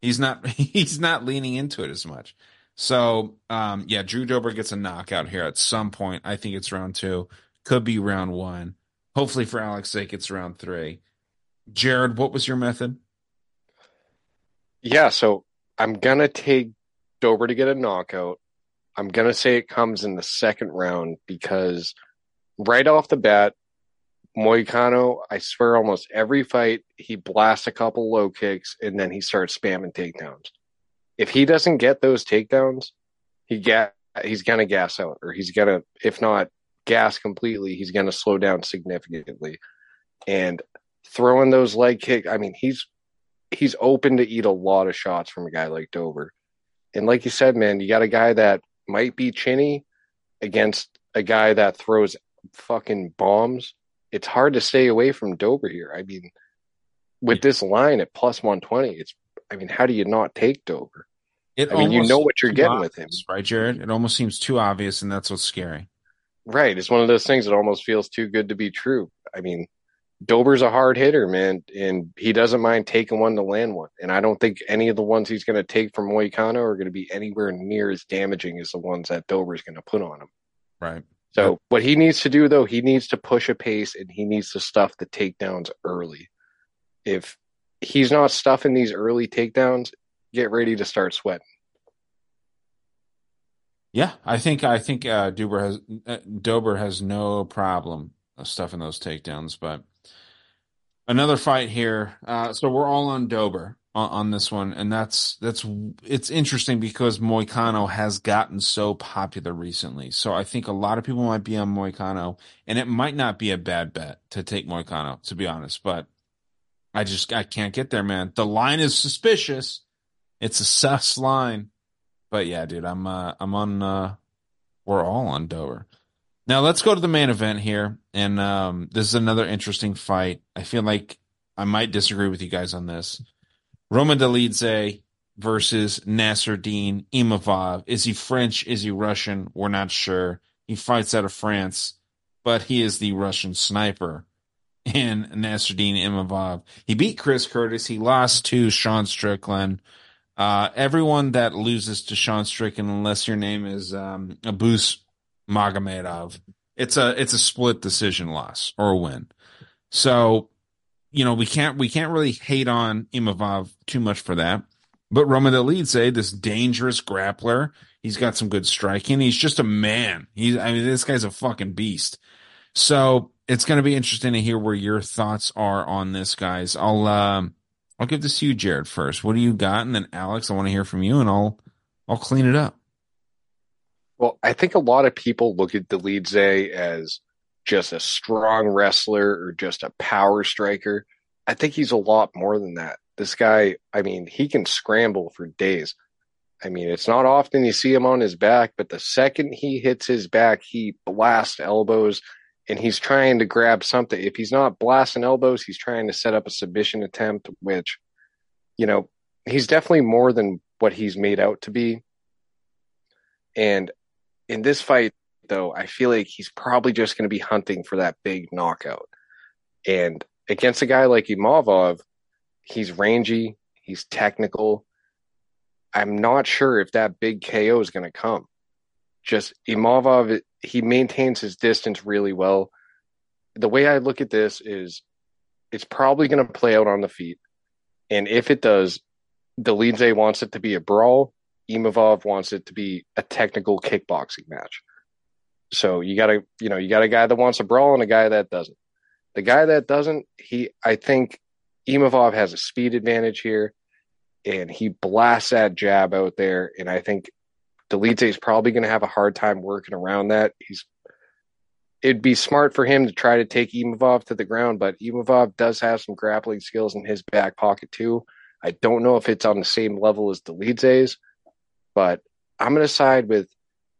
he's not [LAUGHS] he's not leaning into it as much. So um, yeah, Drew Dober gets a knockout here at some point. I think it's round two, could be round one. Hopefully for Alex's sake, it's round three. Jared, what was your method? Yeah, so I'm gonna take Dober to get a knockout. I'm gonna say it comes in the second round because right off the bat, Moicano, I swear almost every fight he blasts a couple low kicks and then he starts spamming takedowns. If he doesn't get those takedowns, he get he's gonna gas out or he's gonna if not gas completely, he's gonna slow down significantly. And throwing those leg kick, I mean, he's he's open to eat a lot of shots from a guy like Dober. And like you said, man, you got a guy that might be chinny against a guy that throws fucking bombs. It's hard to stay away from Dober here. I mean, with this line at plus 120, it's, I mean, how do you not take Dober? It I mean, you know what you're getting obvious, with him. right, Jared? It almost seems too obvious, and that's what's scary. Right. It's one of those things that almost feels too good to be true. I mean, Dober's a hard hitter, man, and he doesn't mind taking one to land one. And I don't think any of the ones he's going to take from Moicano are going to be anywhere near as damaging as the ones that Dober's going to put on him. Right. So what he needs to do though, he needs to push a pace and he needs to stuff the takedowns early. If he's not stuffing these early takedowns, get ready to start sweating. Yeah, I think I think uh, Dober has uh, Dober has no problem stuffing those takedowns, but another fight here. Uh, so we're all on Dober on, on, this one, and that's that's it's interesting because Moicano has gotten so popular recently. So I think a lot of people might be on Moicano, and it might not be a bad bet to take Moicano, to be honest. But I just I can't get there, man. The line is suspicious. It's a sus line. But yeah, dude, I'm uh, I'm on. Uh, we're all on Dober. Now let's go to the main event here, and um, this is another interesting fight. I feel like I might disagree with you guys on this. Roman Dolidze versus Nassourdine Imavov. Is he French? Is he Russian? We're not sure. He fights out of France, but he is the Russian sniper. And Nassourdine Imavov. He beat Chris Curtis. He lost to Sean Strickland. Uh, everyone that loses to Sean Strickland, unless your name is um, Abus Magomedov, it's a it's a split decision loss or a win. So, you know, we can't we can't really hate on Imavov too much for that. But Roman Dolidze, this dangerous grappler, he's got some good striking. He's just a man. He's I mean, this guy's a fucking beast. So it's going to be interesting to hear where your thoughts are on this, guys. I'll um, I'll give this to you, Jared, first. What do you got? And then Alex, I want to hear from you and I'll I'll clean it up. Well, I think a lot of people look at Dolidze as just a strong wrestler or just a power striker. I think he's a lot more than that. This guy, I mean, he can scramble for days. I mean, it's not often you see him on his back, but the second he hits his back, he blasts elbows and he's trying to grab something. If he's not blasting elbows, he's trying to set up a submission attempt, which, you know, he's definitely more than what he's made out to be. And in this fight, though, I feel like he's probably just going to be hunting for that big knockout. And against a guy like Imavov, he's rangy, he's technical. I'm not sure if that big KO is going to come. Just Imavov he maintains his distance really well. The way I look at this is it's probably going to play out on the feet. And if it does, Dolidze wants it to be a brawl. Imavov wants it to be a technical kickboxing match. So you got to, you know, you got a guy that wants a brawl and a guy that doesn't. The guy that doesn't, he, I think Imavov has a speed advantage here. and he blasts that jab out there. And I think Dolidze is probably going to have a hard time working around that. He's it'd be smart for him to try to take Imavov to the ground, but Imavov does have some grappling skills in his back pocket too. I don't know if it's on the same level as Dolidze's, but I'm going to side with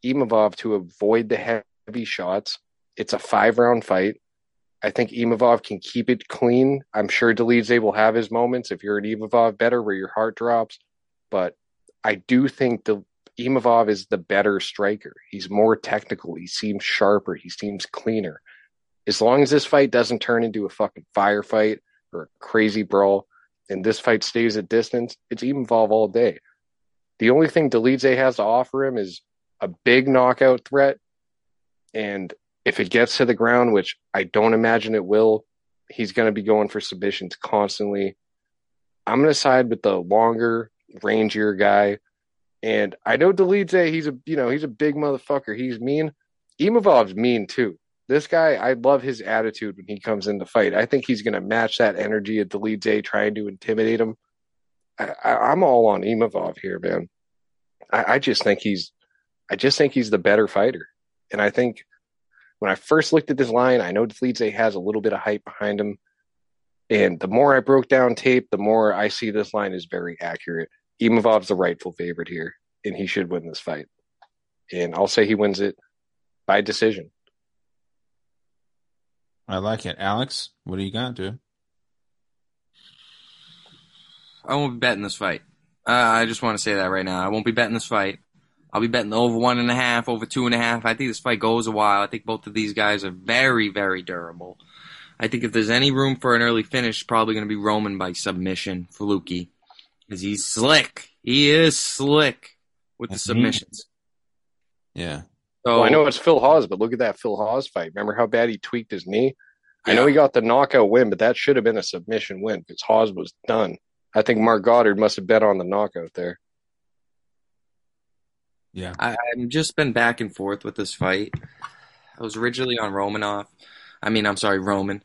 Imavov to avoid the heavy shots. It's a five round fight. I think Imavov can keep it clean. I'm sure Dolidze will have his moments if you're an Imavov better where your heart drops, but I do think the Imavov is the better striker. He's more technical. He seems sharper. He seems cleaner. As long as this fight doesn't turn into a fucking firefight or a crazy brawl, and this fight stays at distance, it's Imavov all day. The only thing Dolidze has to offer him is a big knockout threat. And if it gets to the ground, which I don't imagine it will, he's going to be going for submissions constantly. I'm going to side with the longer, rangier guy and I know Dolidze, he's a you know, he's a big motherfucker. He's mean. Imavov's mean too. This guy, I love his attitude when he comes in the fight. I think he's gonna match that energy of Dolidze trying to intimidate him. I, am all on Imavov here, man. I, I just think he's I just think he's the better fighter. And I think when I first looked at this line, I know Dolidze has a little bit of hype behind him. And the more I broke down tape, the more I see this line is very accurate. Imavov's the rightful favorite here, and he should win this fight. And I'll say he wins it by decision. I like it. Alex, what do you got, dude? I won't be betting this fight. Uh, I just want to say that right now. I won't be betting this fight. I'll be betting over one and a half, over two and a half. I think this fight goes a while. I think both of these guys are very, very durable. I think if there's any room for an early finish, probably going to be Roman by submission for Lukey because he's slick. He is slick with the mhm. submissions. Yeah. So well, I know it's Phil Hawes, but look at that Phil Hawes fight. Remember how bad he tweaked his knee? Yeah. I know he got the knockout win, but that should have been a submission win because Hawes was done. I think Marc Goddard must have bet on the knockout there. Yeah. I've just been back and forth with this fight. I was originally on Romanov. I mean, I'm sorry, Roman.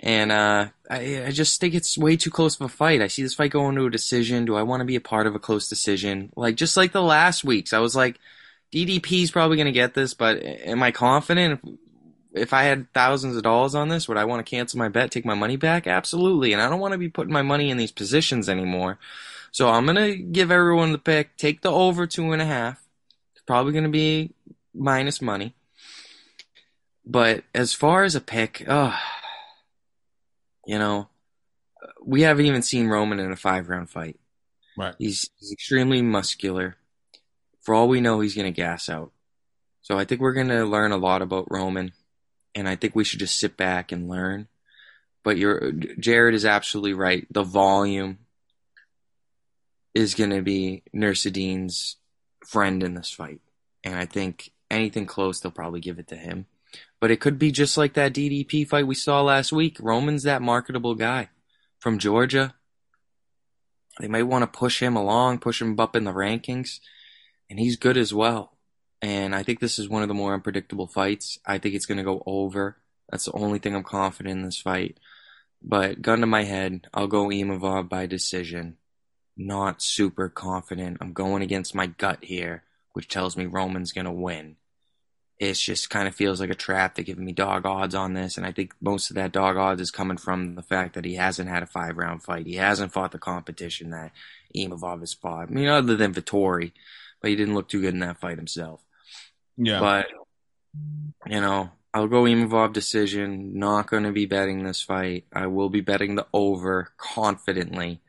And uh, I, I just think it's way too close of a fight. I see this fight going to a decision. Do I want to be a part of a close decision? Like just like the last weeks, I was like, DDP is probably going to get this, but am I confident? If, if I had thousands of dollars on this, would I want to cancel my bet, take my money back? Absolutely. And I don't want to be putting my money in these positions anymore. So I'm going to give everyone the pick. Take the over two and a half. It's probably going to be minus money. But as far as a pick, oh, you know, we haven't even seen Roman in a five round fight. Right. He's, he's extremely muscular. For all we know, he's going to gas out. So I think we're going to learn a lot about Roman, and I think we should just sit back and learn. But you're, Jared is absolutely right. The volume is going to be Nassourdine's friend in this fight. And I think anything close, they'll probably give it to him. But it could be just like that DDP fight we saw last week. Roman's that marketable guy from Georgia. They might want to push him along, push him up in the rankings, and he's good as well. And I think this is one of the more unpredictable fights. I think it's going to go over. That's the only thing I'm confident in this fight. But gun to my head, I'll go Imavov by decision. Not super confident. I'm going against my gut here, which tells me Roman's going to win it just kind of feels like a trap. They're giving me dog odds on this, and I think most of that dog odds is coming from the fact that he hasn't had a five round fight. He hasn't fought the competition that Imavov has fought. I mean, other than Vettori, but he didn't look too good in that fight himself. Yeah. But, you know, I'll go Imavov decision. Not going to be betting this fight. I will be betting the over confidently,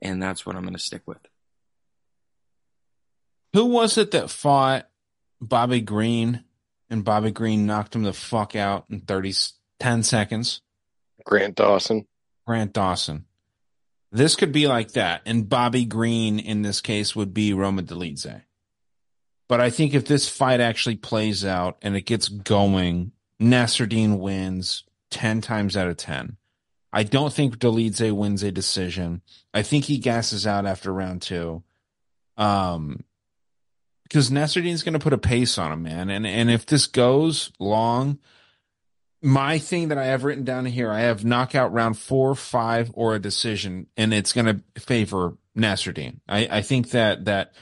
and that's what I'm going to stick with. Who was it that fought Bobby Green and Bobby Green knocked him the fuck out in 30, 10 seconds. Grant Dawson. Grant Dawson. This could be like that. And Bobby Green in this case would be Roma Dolidze. But I think if this fight actually plays out and it gets going, Nassourdine wins 10 times out of 10. I don't think Dolidze wins a decision. I think he gasses out after round two. Um, because Nassourdine's going to put a pace on him, man. And and if this goes long, my thing that I have written down here, I have knockout round four, five, or a decision, and it's going to favor Nassourdine. I, I think that that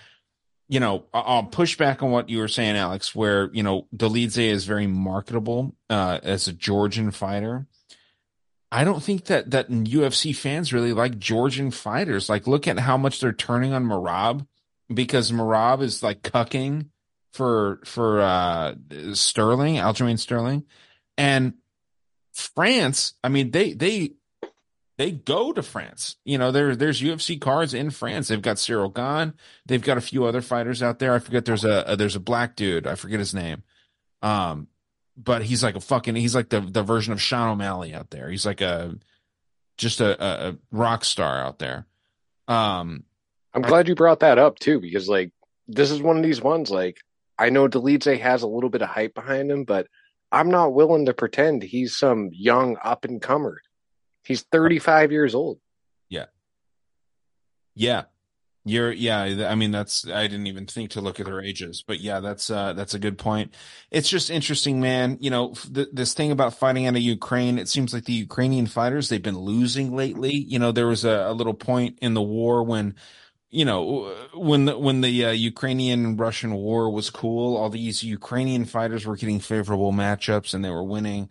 you know I'll push back on what you were saying, Alex, where you know Dolidze is very marketable uh, as a Georgian fighter. I don't think that that UFC fans really like Georgian fighters. Like, look at how much they're turning on Merab because Merab is like cucking for for uh Sterling, Aljamain Sterling, and France. I mean, they they they go to France. You know, there there's UFC cards in France. They've got Cyril Gane. They've got a few other fighters out there. I forget. There's a, a there's a black dude. I forget his name. Um, but he's like a fucking. He's like the the version of Sean O'Malley out there. He's like a just a, a, a rock star out there. Um, I'm glad you brought that up too, because like this is one of these ones. Like I know Dolidze has a little bit of hype behind him, but I'm not willing to pretend he's some young up and comer. He's 35 years old. Yeah. Yeah. You're yeah, I mean that's I didn't even think to look at their ages, but yeah, that's uh that's a good point. It's just interesting, man. You know, th- this thing about fighting out of Ukraine, it seems like the Ukrainian fighters they've been losing lately. You know, there was a, a little point in the war when you know when the when the uh, Ukrainian Russian war was cool, all these Ukrainian fighters were getting favorable matchups and they were winning.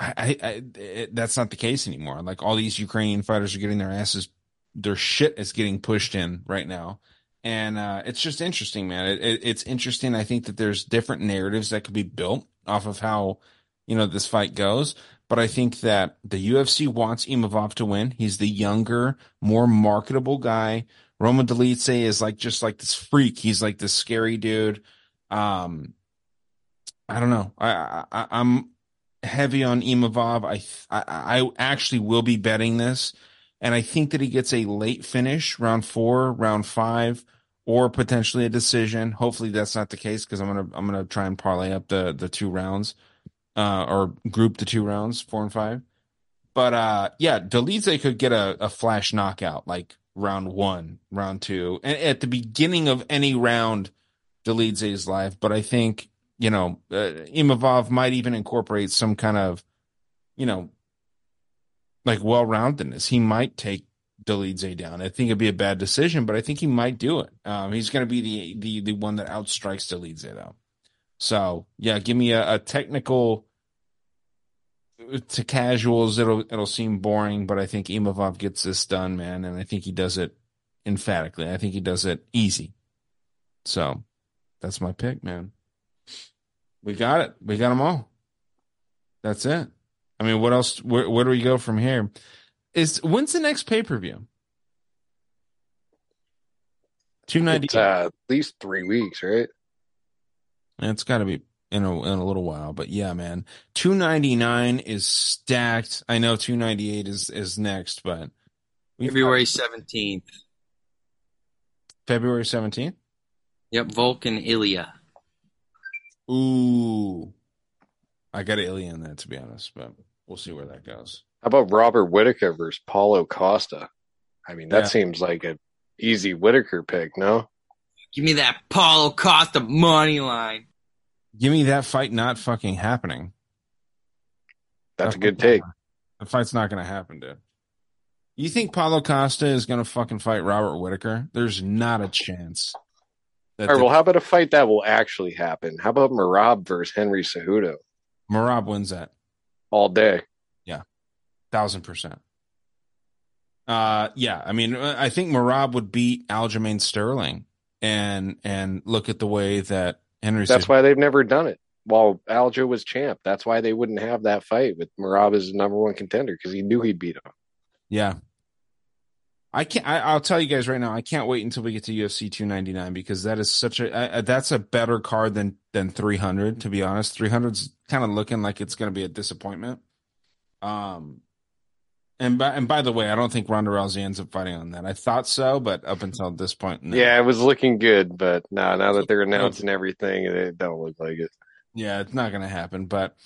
I, I, it, that's not the case anymore. Like all these Ukrainian fighters are getting their asses, their shit is getting pushed in right now, and uh, it's just interesting, man. It, it, it's interesting. I think that there's different narratives that could be built off of how you know this fight goes. But I think that the UFC wants Imavov to win. He's the younger, more marketable guy. Roman Dolidze is like just like this freak. He's like this scary dude. Um, I don't know. I, I I'm heavy on Imavov. I, I I actually will be betting this, and I think that he gets a late finish, round four, round five, or potentially a decision. Hopefully that's not the case because I'm gonna I'm gonna try and parlay up the the two rounds, uh, or group the two rounds, four and five. But uh, yeah, Dolidze could get a, a flash knockout like round one, round two, and at the beginning of any round, Dolidze's life. But I think you know, uh, Imavov might even incorporate some kind of, you know, like well roundedness. He might take Dolidze down. I think it'd be a bad decision, but I think he might do it. Um, he's going to be the, the the one that outstrikes Dolidze though. So yeah, give me a, a technical to casuals. It'll it'll seem boring, but I think Imavov gets this done, man, and I think he does it emphatically. I think he does it easy. So that's my pick, man. We got it. We got them all. That's it. I mean, what else? Where, where do we go from here? Is when's the next pay per view? Two ninety. Uh, at least three weeks, right? It's got to be in a in a little while, but yeah, man. Two ninety nine is stacked. I know two ninety eight is is next, but February seventeenth. February seventeenth. Yep, Vulcan and Ilia. Ooh, I got Ilia in that to be honest, but we'll see where that goes. How about Robert Whitaker versus Paulo Costa? I mean, that Yeah. seems like an easy Whitaker pick, no? Give me that Paulo Costa money line. Give me that fight not fucking happening. That's a good take. The fight's not going to happen, dude. You think Paulo Costa is going to fucking fight Robert Whitaker? There's not a chance. That All right, well, how about a fight that will actually happen? How about Merab versus Henry Cejudo Merab wins that all day? Yeah, thousand percent. Uh, yeah. I mean, I think Merab would beat Aljamain Sterling, and and look at the way that Henry. That's why they've never done it. While Aljo was champ, that's why they wouldn't have that fight with Merab as the number one contender because he knew he'd beat him. Yeah. I can't. I, I'll tell you guys right now. I can't wait until we get to UFC 299 because that is such a. Uh, that's a better card than than 300. To be honest, 300's kind of looking like it's going to be a disappointment. Um, and by and by the way, I don't think Ronda Rousey ends up fighting on that. I thought so, but up until this point, no. Yeah, it was looking good, but now now that they're announcing everything, it don't look like it. Yeah, it's not going to happen. But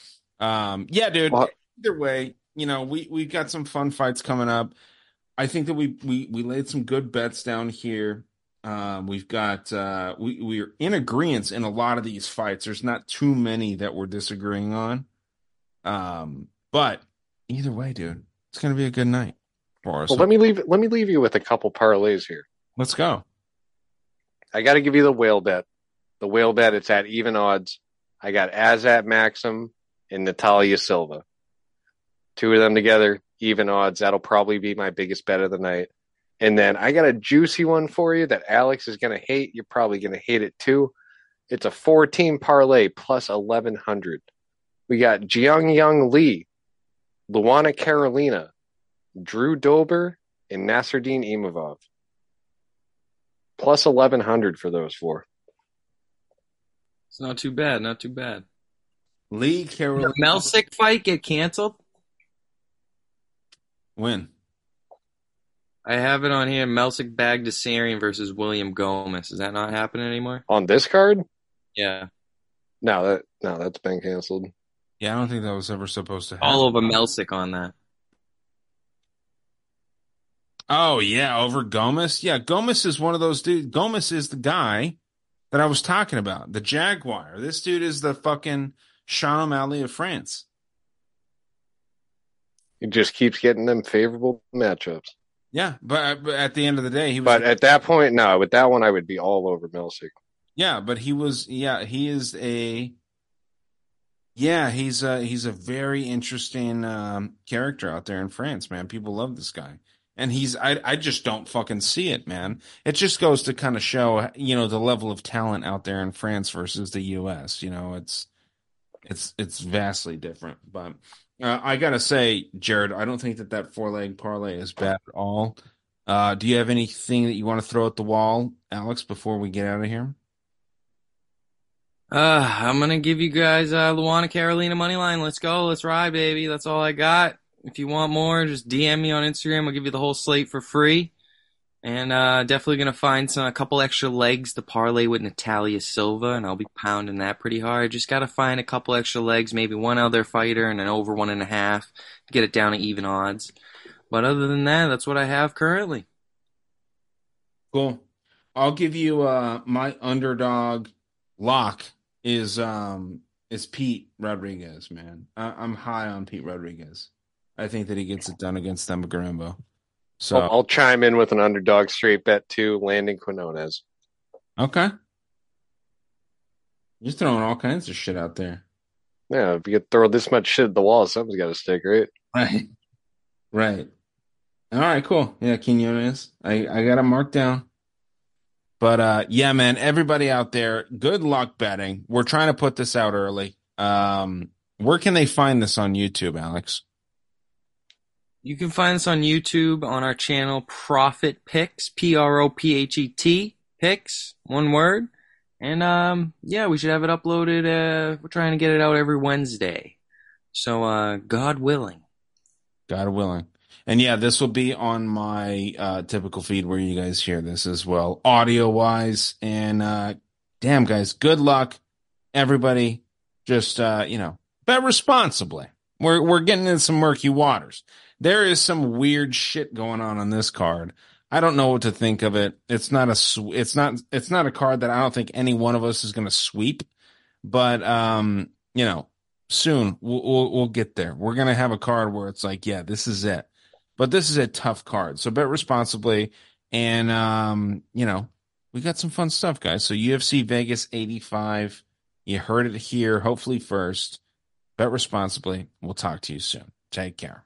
um, yeah, dude. Well- either way, you know, we we got some fun fights coming up. I think that we we we laid some good bets down here. Um, we've got uh, we we're in agreement in a lot of these fights. There's not too many that we're disagreeing on. Um, but either way, dude, it's gonna be a good night for us. Well, let me leave let me leave you with a couple parlays here. Let's go. I got to give you the whale bet. The whale bet, it's at even odds. I got Azat Maksum and Natalia Silva. Two of them together, even odds. That'll probably be my biggest bet of the night. And then I got a juicy one for you that Alex is going to hate. You're probably going to hate it too. It's a four team parlay plus 1100. We got Jeong Yeong Lee, Luana Carolina, Drew Dober, and Nassourdine Imavov. Plus 1100 for those four. It's not too bad. Not too bad. Lee Carolina. The Melsik fight get canceled? When? I have it on here. Melsik Baghdasaryan versus William Gomis. Is that not happening anymore? On this card? Yeah. No, that no, that's been canceled. Yeah, I don't think that was ever supposed to happen. All over Melsik on that. Oh yeah, over Gomis. Yeah, Gomis is one of those dudes. Gomis is the guy that I was talking about, the Jaguar. This dude is the fucking Sean O'Malley of France. He just keeps getting them favorable matchups. Yeah, but, but at the end of the day, he was. But at that point, no, with that one, I would be all over Melsik. Yeah, but he was. Yeah, he is a. Yeah, he's a he's a very interesting um, character out there in France, man. People love this guy, and he's I I just don't fucking see it, man. It just goes to kind of show you know the level of talent out there in France versus the U.S. You know, it's it's it's vastly different. But uh, I gotta say, Jared, I don't think that that four leg parlay is bad at all. Uh, do you have anything that you want to throw at the wall, Alex, before we get out of here? Uh, I'm gonna give you guys uh, Luana Carolina money line. Let's go. Let's ride, baby. That's all I got. If you want more, just DM me on Instagram. I'll give you the whole slate for free. And uh, definitely gonna find some a couple extra legs to parlay with Natalia Silva, and I'll be pounding that pretty hard. Just gotta find a couple extra legs, maybe one other fighter and an over one and a half to get it down to even odds. But other than that, that's what I have currently. Cool. I'll give you uh my underdog lock is um is Pete Rodriguez, man. I, I'm high on Pete Rodriguez. I think that he gets it done against Themba Gorimbo. So I'll, I'll chime in with an underdog straight bet too, Landon Quinones. okay, you're throwing all kinds of shit out there. Yeah, if you could throw this much shit at the wall, something's got to stick, right? Right, right. All right, cool. Yeah, Quinones. I I got it marked down. But uh, yeah, man, everybody out there, good luck betting. We're trying to put this out early. Um, where can they find this on YouTube, Alex? You can find us on YouTube on our channel Prophet Picks, P R O P H E T Picks, one word. And um, yeah, we should have it uploaded. Uh, we're trying to get it out every Wednesday. So uh, God willing. God willing. And yeah, this will be on my uh, typical feed where you guys hear this as well, audio wise. And uh, damn, guys, good luck, everybody. Just uh, you know, bet responsibly. We're we're getting in some murky waters. There is some weird shit going on on this card. I don't know what to think of it. It's not a it's not it's not a card that I don't think any one of us is going to sweep. But um, you know, soon we'll, we'll we'll get there. We're gonna have a card where it's like, yeah, this is it. But this is a tough card, so bet responsibly. And um, you know, we got some fun stuff, guys. So UFC Vegas 85. You heard it here, hopefully first. Bet responsibly. We'll talk to you soon. Take care.